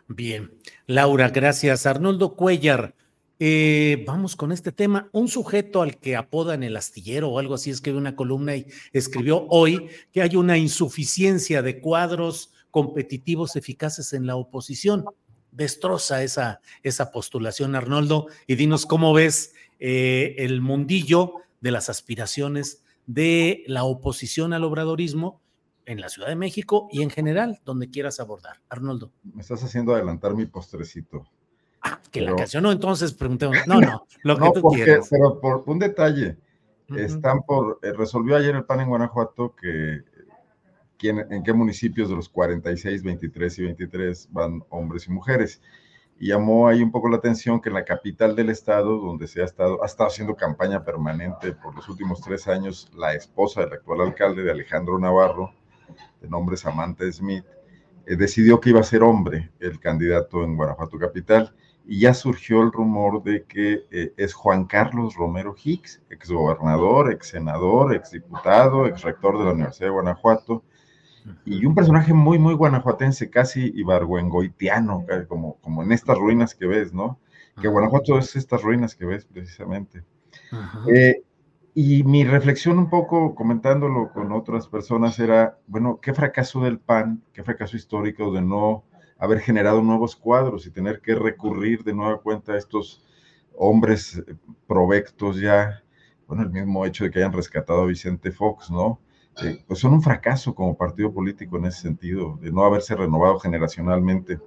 Speaker 3: Bien, Laura, gracias. Arnoldo Cuellar, eh, vamos con este tema. Un sujeto al que apodan el astillero o algo así escribió una columna y escribió hoy que hay una insuficiencia de cuadros competitivos eficaces en la oposición. Destroza esa, esa postulación, Arnoldo, y dinos cómo ves eh, el mundillo de las aspiraciones de la oposición al obradorismo en la Ciudad de México y en general, donde quieras abordar. Arnoldo.
Speaker 6: Me estás haciendo adelantar mi postrecito.
Speaker 3: Ah, que la canción no, entonces preguntemos. No, no, lo que tú quieras.
Speaker 6: Pero por un detalle, están por, eh, resolvió ayer el PAN en Guanajuato que quién, en qué municipios de los 46, 23 y 23 van hombres y mujeres y llamó ahí un poco la atención que en la capital del estado, donde se ha estado, ha estado haciendo campaña permanente por los últimos tres años, la esposa del actual alcalde de Alejandro Navarro, de nombre Samantha Smith, eh, decidió que iba a ser hombre el candidato en Guanajuato capital. Y ya surgió el rumor de que eh, es Juan Carlos Romero Hicks, exgobernador, ex senador, ex diputado, ex rector de la Universidad de Guanajuato, y un personaje muy, muy guanajuatense, casi ibargüengoitiano, como, como en estas ruinas que ves, ¿no? Que Guanajuato es estas ruinas que ves precisamente. Eh, y mi reflexión un poco comentándolo con otras personas era, bueno, qué fracaso del PAN, qué fracaso histórico de no haber generado nuevos cuadros y tener que recurrir de nueva cuenta a estos hombres eh, provectos ya, bueno, el mismo hecho de que hayan rescatado a Vicente Fox, ¿no? Pues son un fracaso como partido político en ese sentido, de no haberse renovado generacionalmente.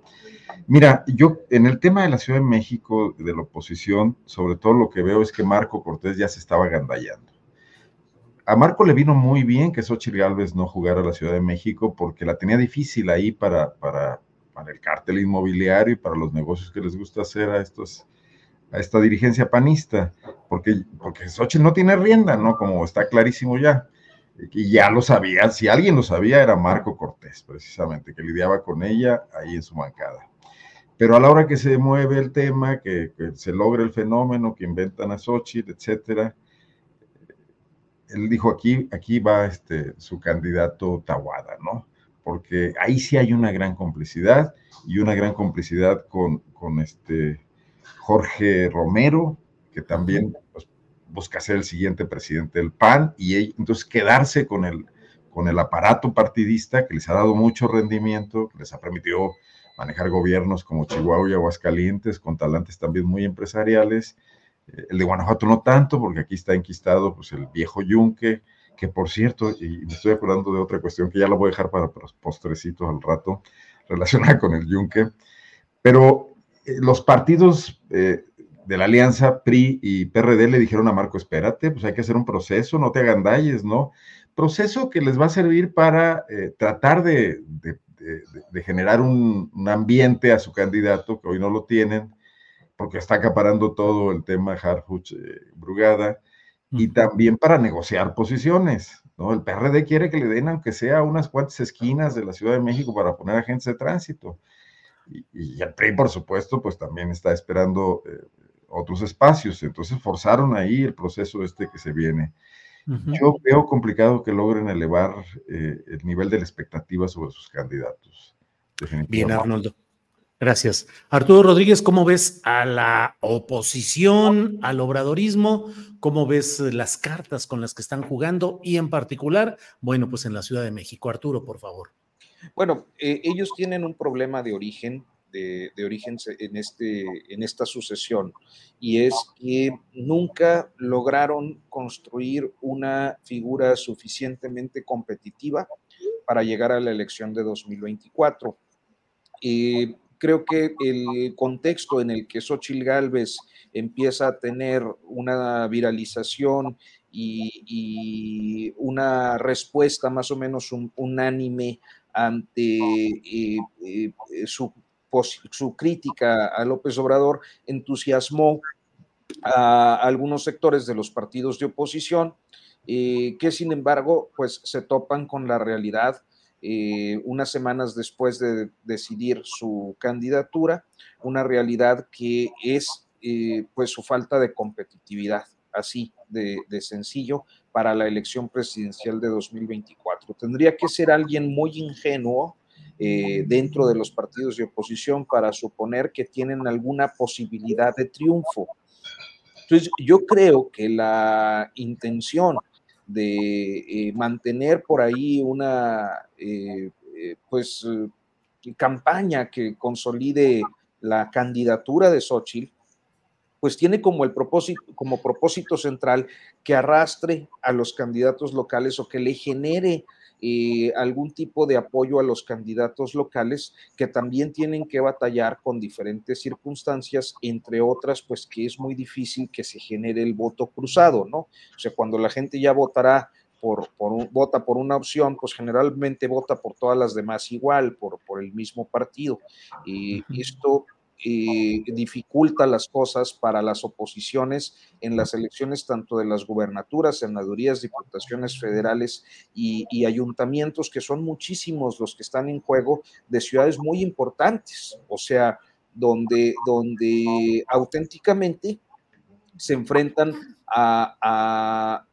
Speaker 6: Mira, yo en el tema de la Ciudad de México, de la oposición, sobre todo lo que veo es que Marco Cortés ya se estaba gandallando. A Marco le vino muy bien que Xochitl Gálvez no jugara a la Ciudad de México porque la tenía difícil ahí para, para, para el cártel inmobiliario y para los negocios que les gusta hacer a estos a esta dirigencia panista, porque, porque Xochitl no tiene rienda, ¿no? Como está clarísimo ya y ya lo sabía, si alguien lo sabía era Marco Cortés, precisamente, que lidiaba con ella ahí en su bancada. Pero a la hora que se mueve el tema, que, se logra el fenómeno, que inventan a Xochitl, etcétera, él dijo aquí, aquí va este, su candidato Tawada, ¿no? Porque ahí sí hay una gran complicidad y una gran complicidad con, con este Jorge Romero, que también busca ser el siguiente presidente del PAN y entonces quedarse con el, con el aparato partidista que les ha dado mucho rendimiento, les ha permitido manejar gobiernos como Chihuahua y Aguascalientes, con talantes también muy empresariales. Eh, el de Guanajuato no tanto, porque aquí está enquistado pues, el viejo Yunque, que por cierto, y me estoy acordando de otra cuestión que ya la voy a dejar para los postrecitos al rato, [laughs] relacionada con el Yunque, pero eh, los partidos eh, de la alianza PRI y PRD le dijeron a Marco, espérate, pues hay que hacer un proceso, no te agandalles, ¿no? Proceso que les va a servir para eh, tratar de, generar un, ambiente a su candidato, que hoy no lo tienen, porque está acaparando todo el tema Harfuch eh, Brugada, y también para negociar posiciones, ¿no? El PRD quiere que le den, aunque sea unas cuantas esquinas de la Ciudad de México para poner agentes de tránsito. Y, el PRI, por supuesto, pues también está esperando eh, otros espacios. Entonces forzaron ahí el proceso este que se viene. Yo veo complicado que logren elevar eh, el nivel de la expectativa sobre sus candidatos.
Speaker 3: Bien, Arnoldo. Gracias. Arturo Rodríguez, ¿cómo ves a la oposición, al obradorismo? ¿Cómo ves las cartas con las que están jugando? Y en particular, bueno, pues en la Ciudad de México. Arturo, por favor.
Speaker 7: Bueno, eh, ellos tienen un problema de origen de, origen en, este, en esta sucesión, y es que nunca lograron construir una figura suficientemente competitiva para llegar a la elección de 2024. Eh, creo que el contexto en el que Xochitl Gálvez empieza a tener una viralización y, una respuesta más o menos unánime ante eh, eh, su, su crítica a López Obrador entusiasmó a algunos sectores de los partidos de oposición eh, que sin embargo pues se topan con la realidad unas semanas después de decidir su candidatura, una realidad que es pues su falta de competitividad, así de sencillo, para la elección presidencial de 2024. Tendría que ser alguien muy ingenuo eh, dentro de los partidos de oposición para suponer que tienen alguna posibilidad de triunfo. Entonces, yo creo que la intención de eh, mantener por ahí una, eh, pues, campaña que consolide la candidatura de Xochitl, pues tiene como el propósito, como propósito central que arrastre a los candidatos locales o que le genere eh, algún tipo de apoyo a los candidatos locales que también tienen que batallar con diferentes circunstancias, entre otras, pues que es muy difícil que se genere el voto cruzado, ¿no? O sea, cuando la gente ya votará por, por vota por una opción, pues generalmente vota por todas las demás igual, por, por el mismo partido. Y esto eh, dificulta las cosas para las oposiciones en las elecciones tanto de las gubernaturas, senadurías, diputaciones federales y, ayuntamientos, que son muchísimos los que están en juego de ciudades muy importantes, o sea, donde, donde auténticamente se enfrentan a,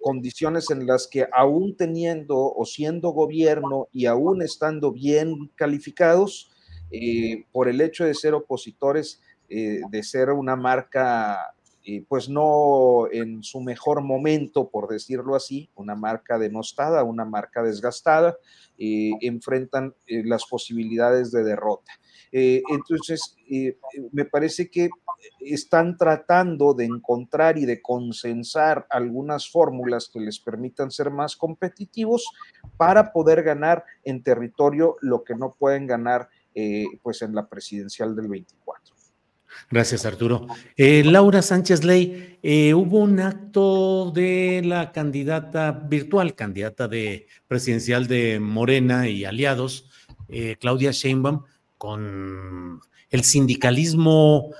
Speaker 7: condiciones en las que aún teniendo o siendo gobierno y aún estando bien calificados, eh, por el hecho de ser opositores, eh, de ser una marca, eh, pues no en su mejor momento, por decirlo así, una marca denostada, una marca desgastada, enfrentan las posibilidades de derrota. entonces, me parece que están tratando de encontrar y de consensar algunas fórmulas que les permitan ser más competitivos para poder ganar en territorio lo que no pueden ganar eh, pues en la presidencial del 24.
Speaker 3: Gracias, Arturo. Eh, Laura Sánchez Ley, eh, hubo un acto de la candidata virtual, candidata de presidencial de Morena y aliados, Claudia Sheinbaum, con el sindicalismo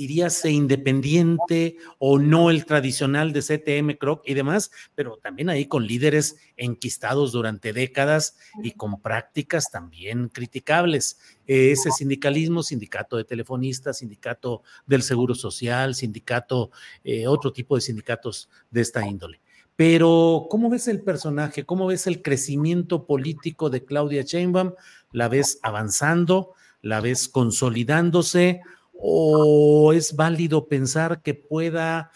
Speaker 3: diríase independiente o no el tradicional de CTM, Croc y demás, pero también ahí con líderes enquistados durante décadas y con prácticas también criticables. Ese sindicalismo, sindicato de telefonistas, sindicato del Seguro Social, sindicato, eh, otro tipo de sindicatos de esta índole. Pero, ¿cómo ves el personaje? ¿Cómo ves el crecimiento político de Claudia Sheinbaum? ¿La ves avanzando? ¿La ves consolidándose? O es válido pensar que pueda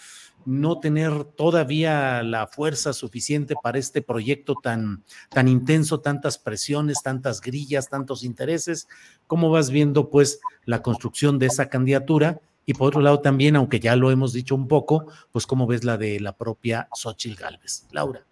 Speaker 3: no tener todavía la fuerza suficiente para este proyecto tan, tan intenso, tantas presiones, tantas grillas, tantos intereses? ¿Cómo vas viendo pues la construcción de esa candidatura? Y por otro lado también, aunque ya lo hemos dicho un poco, pues cómo ves la de la propia Xochil Gálvez. Laura.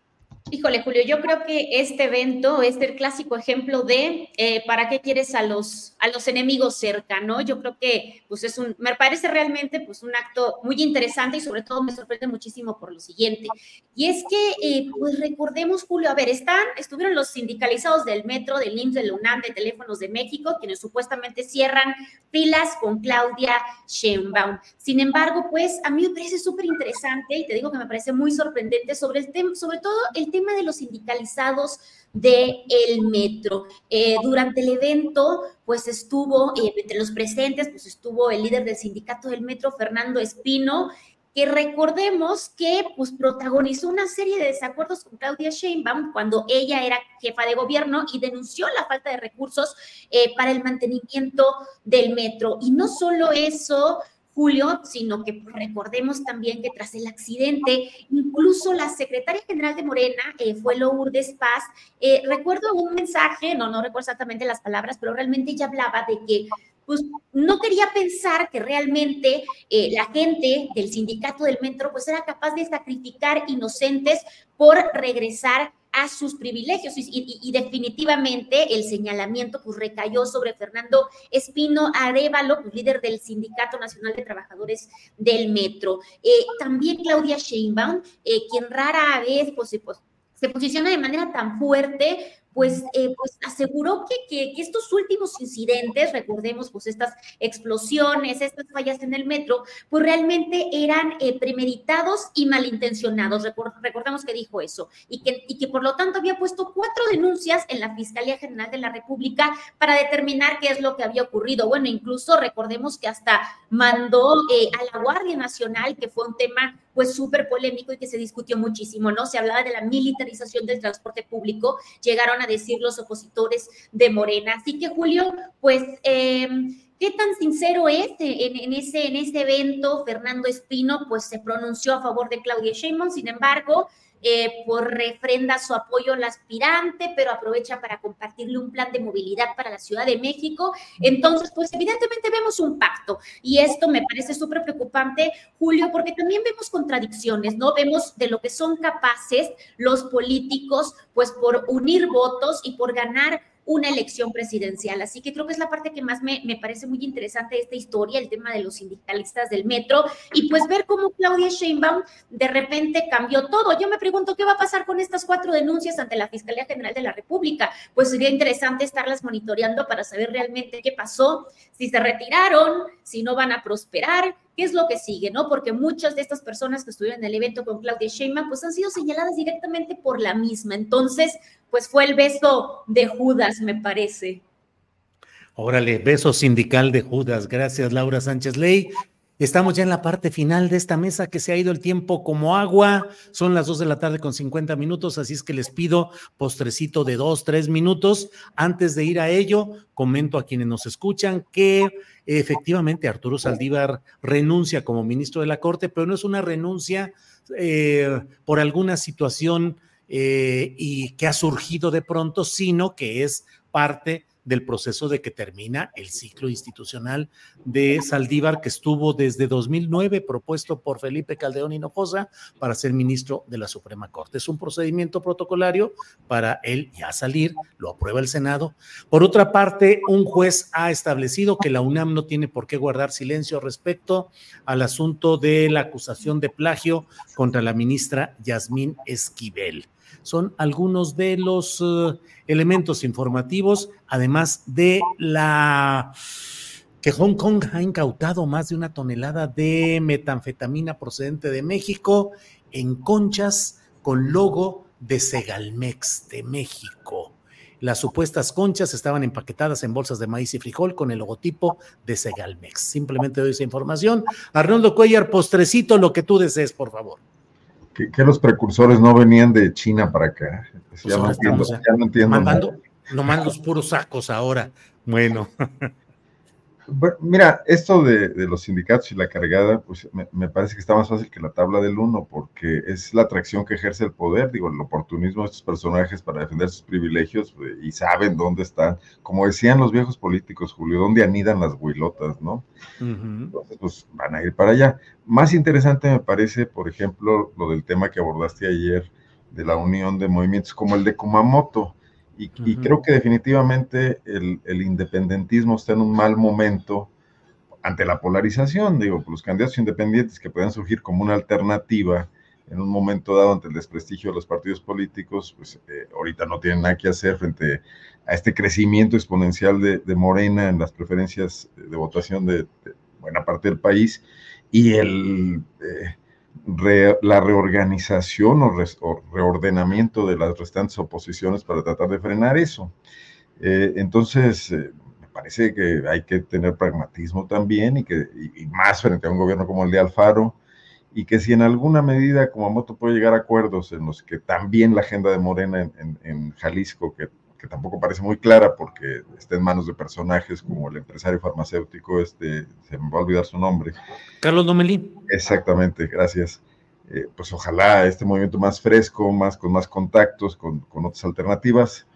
Speaker 4: Híjole, Julio, yo creo que este evento es el clásico ejemplo de eh, para qué quieres a los, a los enemigos cerca, ¿no? Yo creo que pues es un, me parece realmente pues un acto muy interesante y sobre todo me sorprende muchísimo por lo siguiente. Y es que, eh, pues recordemos, Julio, a ver, están, estuvieron los sindicalizados del metro, del IMSS, del UNAM, de Teléfonos de México, quienes supuestamente cierran filas con Claudia Sheinbaum. Sin embargo, pues a mí me parece súper interesante y te digo que me parece muy sorprendente sobre el tema, sobre todo el tema de los sindicalizados del el metro. Eh, durante el evento, pues estuvo, eh, entre los presentes, pues estuvo el líder del sindicato del metro, Fernando Espino, que recordemos que pues protagonizó una serie de desacuerdos con Claudia Sheinbaum cuando ella era jefa de gobierno y denunció la falta de recursos eh, para el mantenimiento del metro. Y no solo eso, Julio, sino que recordemos también que tras el accidente, incluso la secretaria general de Morena eh, fue Lourdes Paz. Eh, recuerdo un mensaje, no, no recuerdo exactamente las palabras, pero realmente ella hablaba de que pues no quería pensar que realmente eh, la gente del sindicato del metro pues era capaz de sacrificar inocentes por regresar a sus privilegios y, definitivamente el señalamiento pues recayó sobre Fernando Espino Arevalo, pues, líder del Sindicato Nacional de Trabajadores del Metro. Eh, también Claudia Sheinbaum, eh, quien rara vez pues, pues, se posiciona de manera tan fuerte pues, eh, pues aseguró que, que, estos últimos incidentes, recordemos pues estas explosiones, estas fallas en el metro, pues realmente eran eh, premeditados y malintencionados. recordemos que dijo eso y que, y que por lo tanto había puesto cuatro denuncias en la Fiscalía General de la República para determinar qué es lo que había ocurrido. Bueno, incluso recordemos que hasta mandó eh, a la Guardia Nacional, que fue un tema pues súper polémico y que se discutió muchísimo, ¿no? Se hablaba de la militarización del transporte público, llegaron a decir los opositores de Morena. Así que, Julio, pues... Em, ¿Qué tan sincero es en, ese, en ese evento? Fernando Espino pues se pronunció a favor de Claudia Sheinbaum, sin embargo, eh, por refrenda su apoyo al aspirante, pero aprovecha para compartirle un plan de movilidad para la Ciudad de México. Entonces, pues evidentemente vemos un pacto y esto me parece súper preocupante, Julio, porque también vemos contradicciones, ¿no? Vemos de lo que son capaces los políticos, pues por unir votos y por ganar una elección presidencial. Así que creo que es la parte que más me, me, parece muy interesante de esta historia, el tema de los sindicalistas del metro, y pues ver cómo Claudia Sheinbaum de repente cambió todo. Yo me pregunto qué va a pasar con estas cuatro denuncias ante la Fiscalía General de la República. Pues sería interesante estarlas monitoreando para saber realmente qué pasó, si se retiraron, si no van a prosperar, qué es lo que sigue, ¿no? Porque muchas de estas personas que estuvieron en el evento con Claudia Sheinbaum, pues han sido señaladas directamente por la misma. Entonces, pues fue el beso de Judas, me parece.
Speaker 3: Órale, beso sindical de Judas. Gracias, Laura Sánchez Ley. Estamos ya en la parte final de esta mesa que se ha ido el tiempo como agua. Son las dos de la tarde con 50 minutos, así es que les pido postrecito de dos, tres minutos. Antes de ir a ello, comento a quienes nos escuchan que efectivamente Arturo Saldívar renuncia como ministro de la Corte, pero no es una renuncia eh, por alguna situación eh, y que ha surgido de pronto, sino que es parte del proceso de que termina el ciclo institucional de Saldívar, que estuvo desde 2009 propuesto por Felipe Caldeón Hinojosa para ser ministro de la Suprema Corte. Es un procedimiento protocolario para él ya salir, lo aprueba el Senado. Por otra parte, un juez ha establecido que la UNAM no tiene por qué guardar silencio respecto al asunto de la acusación de plagio contra la ministra Yasmín Esquivel son algunos de los eh, elementos informativos, además de la que Hong Kong ha incautado más de una tonelada de metanfetamina procedente de México en conchas con logo de Segalmex de México. Las supuestas conchas estaban empaquetadas en bolsas de maíz y frijol con el logotipo de Segalmex. Simplemente doy esa información. Arnoldo Cuellar, postrecito, lo que tú desees, por favor
Speaker 6: que, los precursores no venían de China para acá. Pues ya, no entiendo, ya, no entiendo,
Speaker 3: Mandando, nomás los puros sacos ahora. Bueno. [laughs]
Speaker 6: mira, esto de, los sindicatos y la cargada, pues me, parece que está más fácil que la tabla del uno, porque es la atracción que ejerce el poder, digo, el oportunismo de estos personajes para defender sus privilegios pues, y saben dónde están. Como decían los viejos políticos, Julio, dónde anidan las huilotas, ¿no? Entonces, pues van a ir para allá. Más interesante me parece, por ejemplo, lo del tema que abordaste ayer de la unión de movimientos como el de Kumamoto y, creo que definitivamente el, independentismo está en un mal momento ante la polarización, digo, los candidatos independientes que puedan surgir como una alternativa en un momento dado ante el desprestigio de los partidos políticos, pues eh, ahorita no tienen nada que hacer frente a este crecimiento exponencial de, Morena en las preferencias de votación de, buena parte del país. Y el... Eh, la reorganización o, reordenamiento de las restantes oposiciones para tratar de frenar eso. Eh, entonces, eh, me parece que hay que tener pragmatismo también y, que, más frente a un gobierno como el de Alfaro, y que si en alguna medida como moto puede llegar a acuerdos en los que también la agenda de Morena en, en Jalisco, que que tampoco parece muy clara porque está en manos de personajes como el empresario farmacéutico, este, se me va a olvidar su nombre.
Speaker 3: Carlos Domelín.
Speaker 6: Exactamente, gracias. Eh, pues ojalá este movimiento más fresco, más con más contactos, con, con, otras alternativas.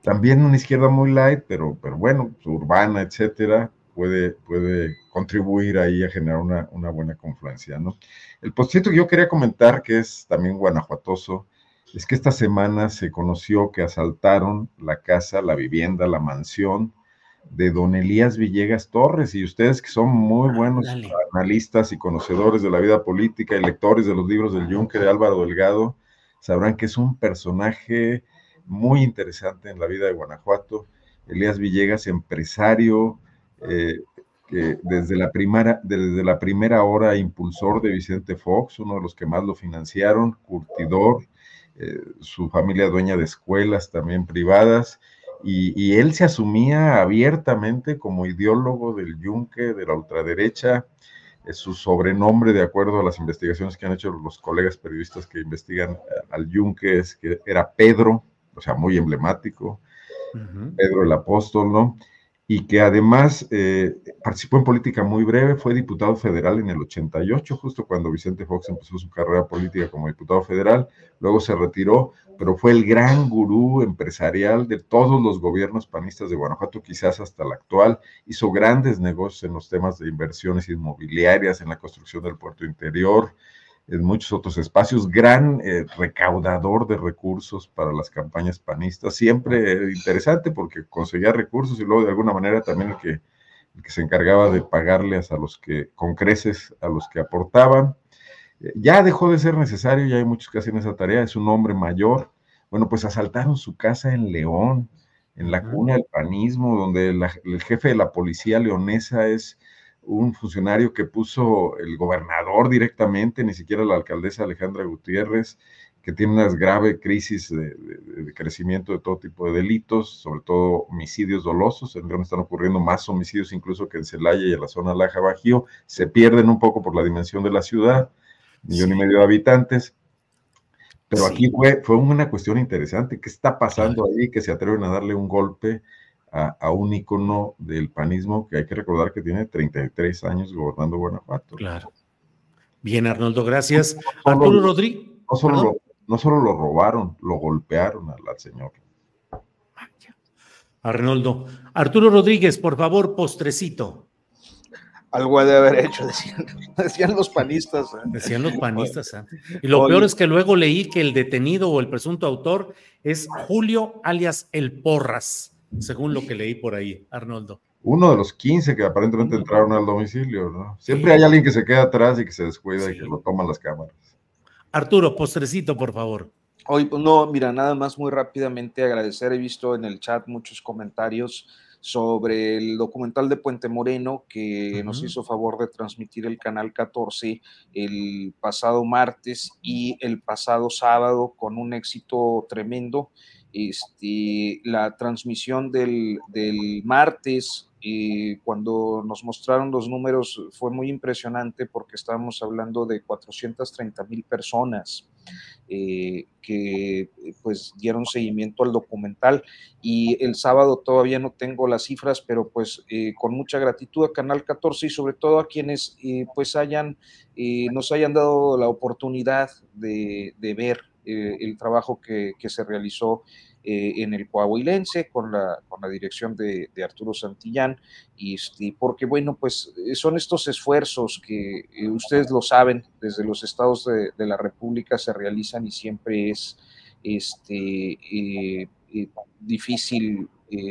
Speaker 6: También una izquierda muy light, pero, pero bueno, urbana, etcétera, puede, puede contribuir ahí a generar una, una buena confluencia, ¿no? El postito que yo quería comentar, que es también guanajuatoso, es que esta semana se conoció que asaltaron la casa, la vivienda, la mansión de don Elías Villegas Torres y ustedes que son muy buenos analistas y conocedores de la vida política y lectores de los libros del Yunque de Álvaro Delgado, sabrán que es un personaje muy interesante en la vida de Guanajuato. Elías Villegas, empresario, eh, que desde la, primera, desde la primera hora impulsor de Vicente Fox, uno de los que más lo financiaron, curtidor, eh, su familia dueña de escuelas también privadas, y, él se asumía abiertamente como ideólogo del yunque, de la ultraderecha, su sobrenombre, de acuerdo a las investigaciones que han hecho los colegas periodistas que investigan eh, al yunque, es que era Pedro, o sea, muy emblemático, Pedro el apóstol, ¿no? Y que además eh, participó en política muy breve, fue diputado federal en el 88, justo cuando Vicente Fox empezó su carrera política como diputado federal, luego se retiró, pero fue el gran gurú empresarial de todos los gobiernos panistas de Guanajuato, quizás hasta el actual, hizo grandes negocios en los temas de inversiones inmobiliarias, en la construcción del puerto interior, en muchos otros espacios, gran eh, recaudador de recursos para las campañas panistas, siempre interesante porque conseguía recursos y luego de alguna manera también el que, el que se encargaba de pagarles a los que, con creces, a los que aportaban. Eh, ya dejó de ser necesario, ya hay muchos que hacen esa tarea, es un hombre mayor. Bueno, pues asaltaron su casa en León, en la cuna del panismo, donde el jefe de la policía leonesa es un funcionario que puso el gobernador directamente, ni siquiera la alcaldesa Alejandra Gutiérrez, que tiene una grave crisis de, crecimiento de todo tipo de delitos, sobre todo homicidios dolosos, en donde están ocurriendo más homicidios incluso que en Celaya y en la zona Laja Bajío, se pierden un poco por la dimensión de la ciudad, millón y medio de habitantes, pero aquí fue, fue una cuestión interesante, ¿qué está pasando ahí que se atreven a darle un golpe a, un ícono del panismo que hay que recordar que tiene 33 años gobernando Guanajuato.
Speaker 3: Claro. Bien, Arnoldo, gracias. Arturo Rodríguez.
Speaker 6: No solo, lo, no solo lo robaron, lo golpearon al, señor.
Speaker 3: Arnoldo. Arturo Rodríguez, por favor, postrecito.
Speaker 7: Algo ha de haber hecho, decían, [laughs] decían los panistas. ¿eh?
Speaker 3: Decían los panistas. ¿eh? Y lo peor es que luego leí que el detenido o el presunto autor es Julio alias El Porras según lo que leí por ahí, Arnoldo.
Speaker 6: Uno de los 15 que aparentemente entraron al domicilio, ¿no? Siempre hay alguien que se queda atrás y que se descuida y que lo toman las cámaras.
Speaker 3: Arturo, postrecito, por favor.
Speaker 7: Hoy, no, mira, nada más muy rápidamente agradecer. He visto en el chat muchos comentarios sobre el documental de Puente Moreno que nos hizo favor de transmitir el canal 14 el pasado martes y el pasado sábado con un éxito tremendo. Este, la transmisión del, martes, eh, cuando nos mostraron los números, fue muy impresionante porque estábamos hablando de 430 mil personas eh, que pues dieron seguimiento al documental. Y el sábado todavía no tengo las cifras, pero pues eh, con mucha gratitud a Canal 14 y sobre todo a quienes pues hayan, nos hayan dado la oportunidad de, de ver eh, el trabajo que, se realizó eh, en el Coahuilense con la, con la dirección de, Arturo Santillán, y, este, porque bueno, pues eh, son estos esfuerzos que ustedes lo saben, desde los estados de, la República se realizan y siempre es este, difícil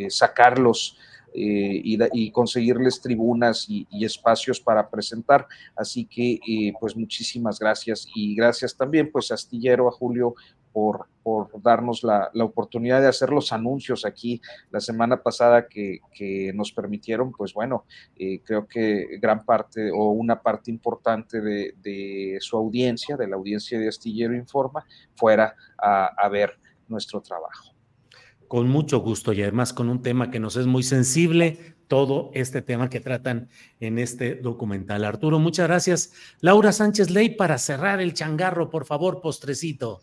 Speaker 7: sacarlos eh, y, conseguirles tribunas y, espacios para presentar. Así que, eh, pues muchísimas gracias y gracias también, pues Astillero, a Julio, por, por darnos la, la, oportunidad de hacer los anuncios aquí la semana pasada que, que nos permitieron, pues bueno, eh, creo que gran parte o una parte importante de, de, su audiencia, de la audiencia de Astillero Informa, fuera a, a ver nuestro trabajo.
Speaker 3: Con mucho gusto y además con un tema que nos es muy sensible, todo este tema que tratan en este documental. Arturo, muchas gracias. Laura Sánchez Ley, para cerrar el changarro, por favor, postrecito.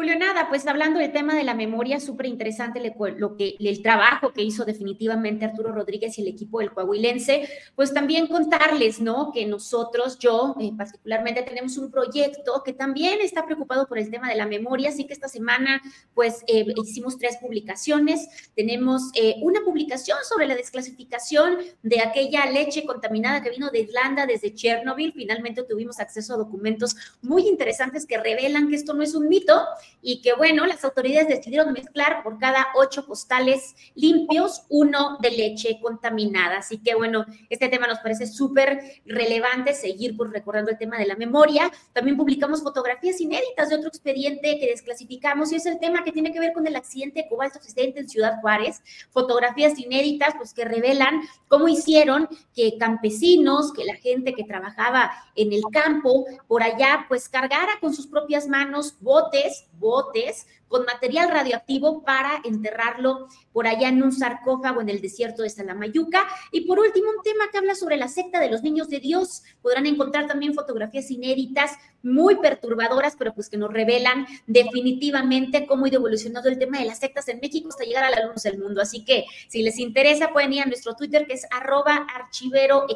Speaker 4: Julio, nada, pues hablando del tema de la memoria, súper interesante lo que, el trabajo que hizo definitivamente Arturo Rodríguez y el equipo del Coahuilense, pues también contarles, ¿no? Que nosotros, yo eh, particularmente, tenemos un proyecto que también está preocupado por el tema de la memoria, así que esta semana, pues eh, hicimos tres publicaciones. Tenemos eh, una publicación sobre la desclasificación de aquella leche contaminada que vino de Irlanda desde Chernobyl. Finalmente tuvimos acceso a documentos muy interesantes que revelan que esto no es un mito y que bueno, las autoridades decidieron mezclar por cada ocho costales limpios uno de leche contaminada. Así que bueno, este tema nos parece súper relevante seguir pues, recordando el tema de la memoria. También publicamos fotografías inéditas de otro expediente que desclasificamos y es el tema que tiene que ver con el accidente de cobalto existente en Ciudad Juárez. Fotografías inéditas pues que revelan cómo hicieron que campesinos, que la gente que trabajaba en el campo por allá pues cargara con sus propias manos botes, botes con material radioactivo para enterrarlo por allá en un sarcófago en el desierto de Salamayuca. Y por último, un tema que habla sobre la secta de los niños de Dios. Podrán encontrar también fotografías inéditas, muy perturbadoras, pero pues que nos revelan definitivamente cómo ha ido evolucionando el tema de las sectas en México hasta llegar a la luz del mundo. Así que si les interesa, pueden ir a nuestro Twitter que es arroba archivero.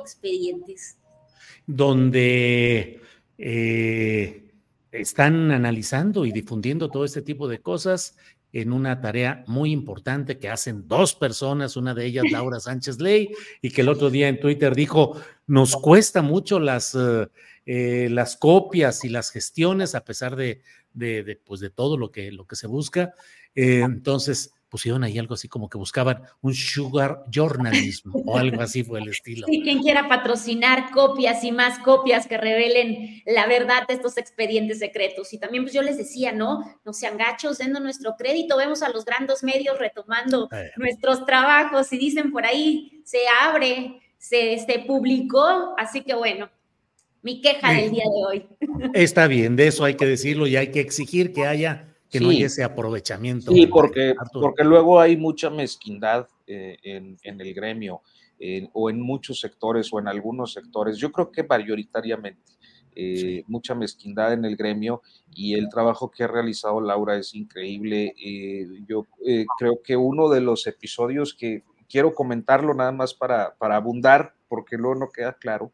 Speaker 3: Donde eh, están analizando y difundiendo todo este tipo de cosas en una tarea muy importante que hacen dos personas, una de ellas Laura Sánchez Ley, y que el otro día en Twitter dijo, nos cuesta mucho las, eh, eh, las copias y las gestiones a pesar de, de, pues de todo lo que, lo que se busca. Eh, entonces, pusieron ahí algo así como que buscaban un sugar journalism o algo así fue el [laughs] estilo.
Speaker 4: Sí, quien quiera patrocinar copias y más copias que revelen la verdad de estos expedientes secretos. Y también pues yo les decía, ¿no? No sean gachos, dando nuestro crédito. Vemos a los grandes medios retomando eh. nuestros trabajos y dicen por ahí, se abre, se, se publicó. Así que bueno, mi queja del día de hoy. [laughs]
Speaker 3: Está bien, de eso hay que decirlo y hay que exigir que haya que no haya ese aprovechamiento.
Speaker 7: Sí, porque, porque luego hay mucha mezquindad eh, en, el gremio o en muchos sectores o en algunos sectores. Yo creo que mayoritariamente. Eh, mucha mezquindad en el gremio y el trabajo que ha realizado Laura es increíble. Eh, yo creo que uno de los episodios que quiero comentarlo nada más para, para abundar, porque luego no queda claro,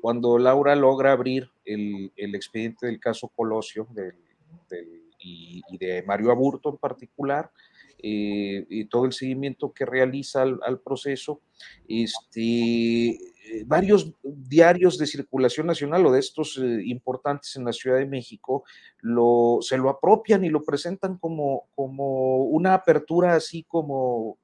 Speaker 7: cuando Laura logra abrir el, el expediente del caso Colosio, del, del y, de Mario Aburto en particular, eh, y todo el seguimiento que realiza al, proceso, este, eh, varios diarios de circulación nacional o de estos eh, importantes en la Ciudad de México lo, se lo apropian y lo presentan como, como una apertura así como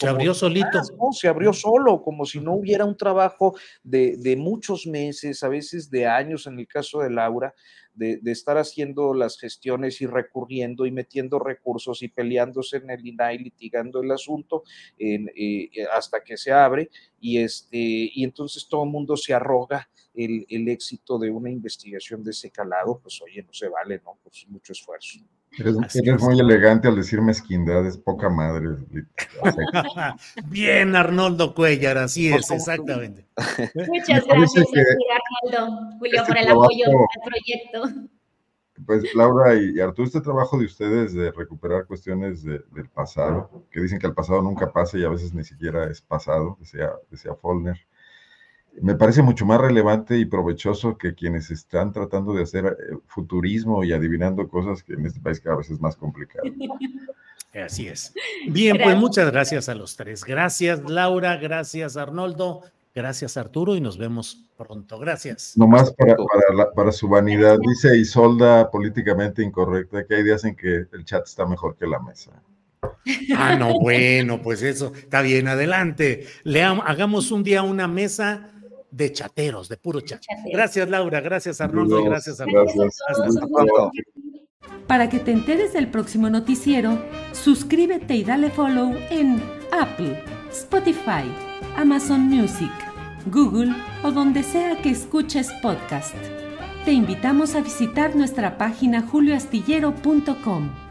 Speaker 3: se abrió solito.
Speaker 7: Se abrió solo, como si no hubiera un trabajo de, de, muchos meses, a veces de años, en el caso de Laura, de, de, estar haciendo las gestiones y recurriendo y metiendo recursos y peleándose en el INAI, litigando el asunto en, eh, hasta que se abre. Y, este, y entonces todo el mundo se arroga el, el éxito de una investigación de ese calado. Pues oye, no se vale, ¿no? Pues mucho esfuerzo.
Speaker 6: Eres, muy elegante al decir mezquindad, es poca madre. [laughs]
Speaker 3: Bien, Arnoldo Cuellar, así es, exactamente.
Speaker 4: Muchas gracias, Arnoldo, Julio, por el apoyo al proyecto.
Speaker 6: Pues Laura y, Arturo, este trabajo de ustedes de recuperar cuestiones del pasado, que dicen que el pasado nunca pasa y a veces ni siquiera es pasado, decía, decía Follner me parece mucho más relevante y provechoso que quienes están tratando de hacer eh, futurismo y adivinando cosas que en este país cada vez es más complicado. [laughs]
Speaker 3: Así es. Bien, pues muchas gracias a los tres. Gracias Laura, gracias Arnoldo, gracias Arturo y nos vemos pronto. Gracias.
Speaker 6: Nomás para, para, para su vanidad, dice Isolda políticamente incorrecta que hay días en que el chat está mejor que la mesa.
Speaker 3: Ah, no, bueno, pues eso está bien, adelante. Leamos, hagamos un día una mesa de chateros, de puro chat. Gracias, Laura. Gracias, Arnoldo. Gracias, Arnoldo. Hasta pronto.
Speaker 8: Para que te enteres del próximo noticiero, suscríbete y dale follow en Apple, Spotify, Amazon Music, Google o donde sea que escuches podcast. Te invitamos a visitar nuestra página julioastillero.com.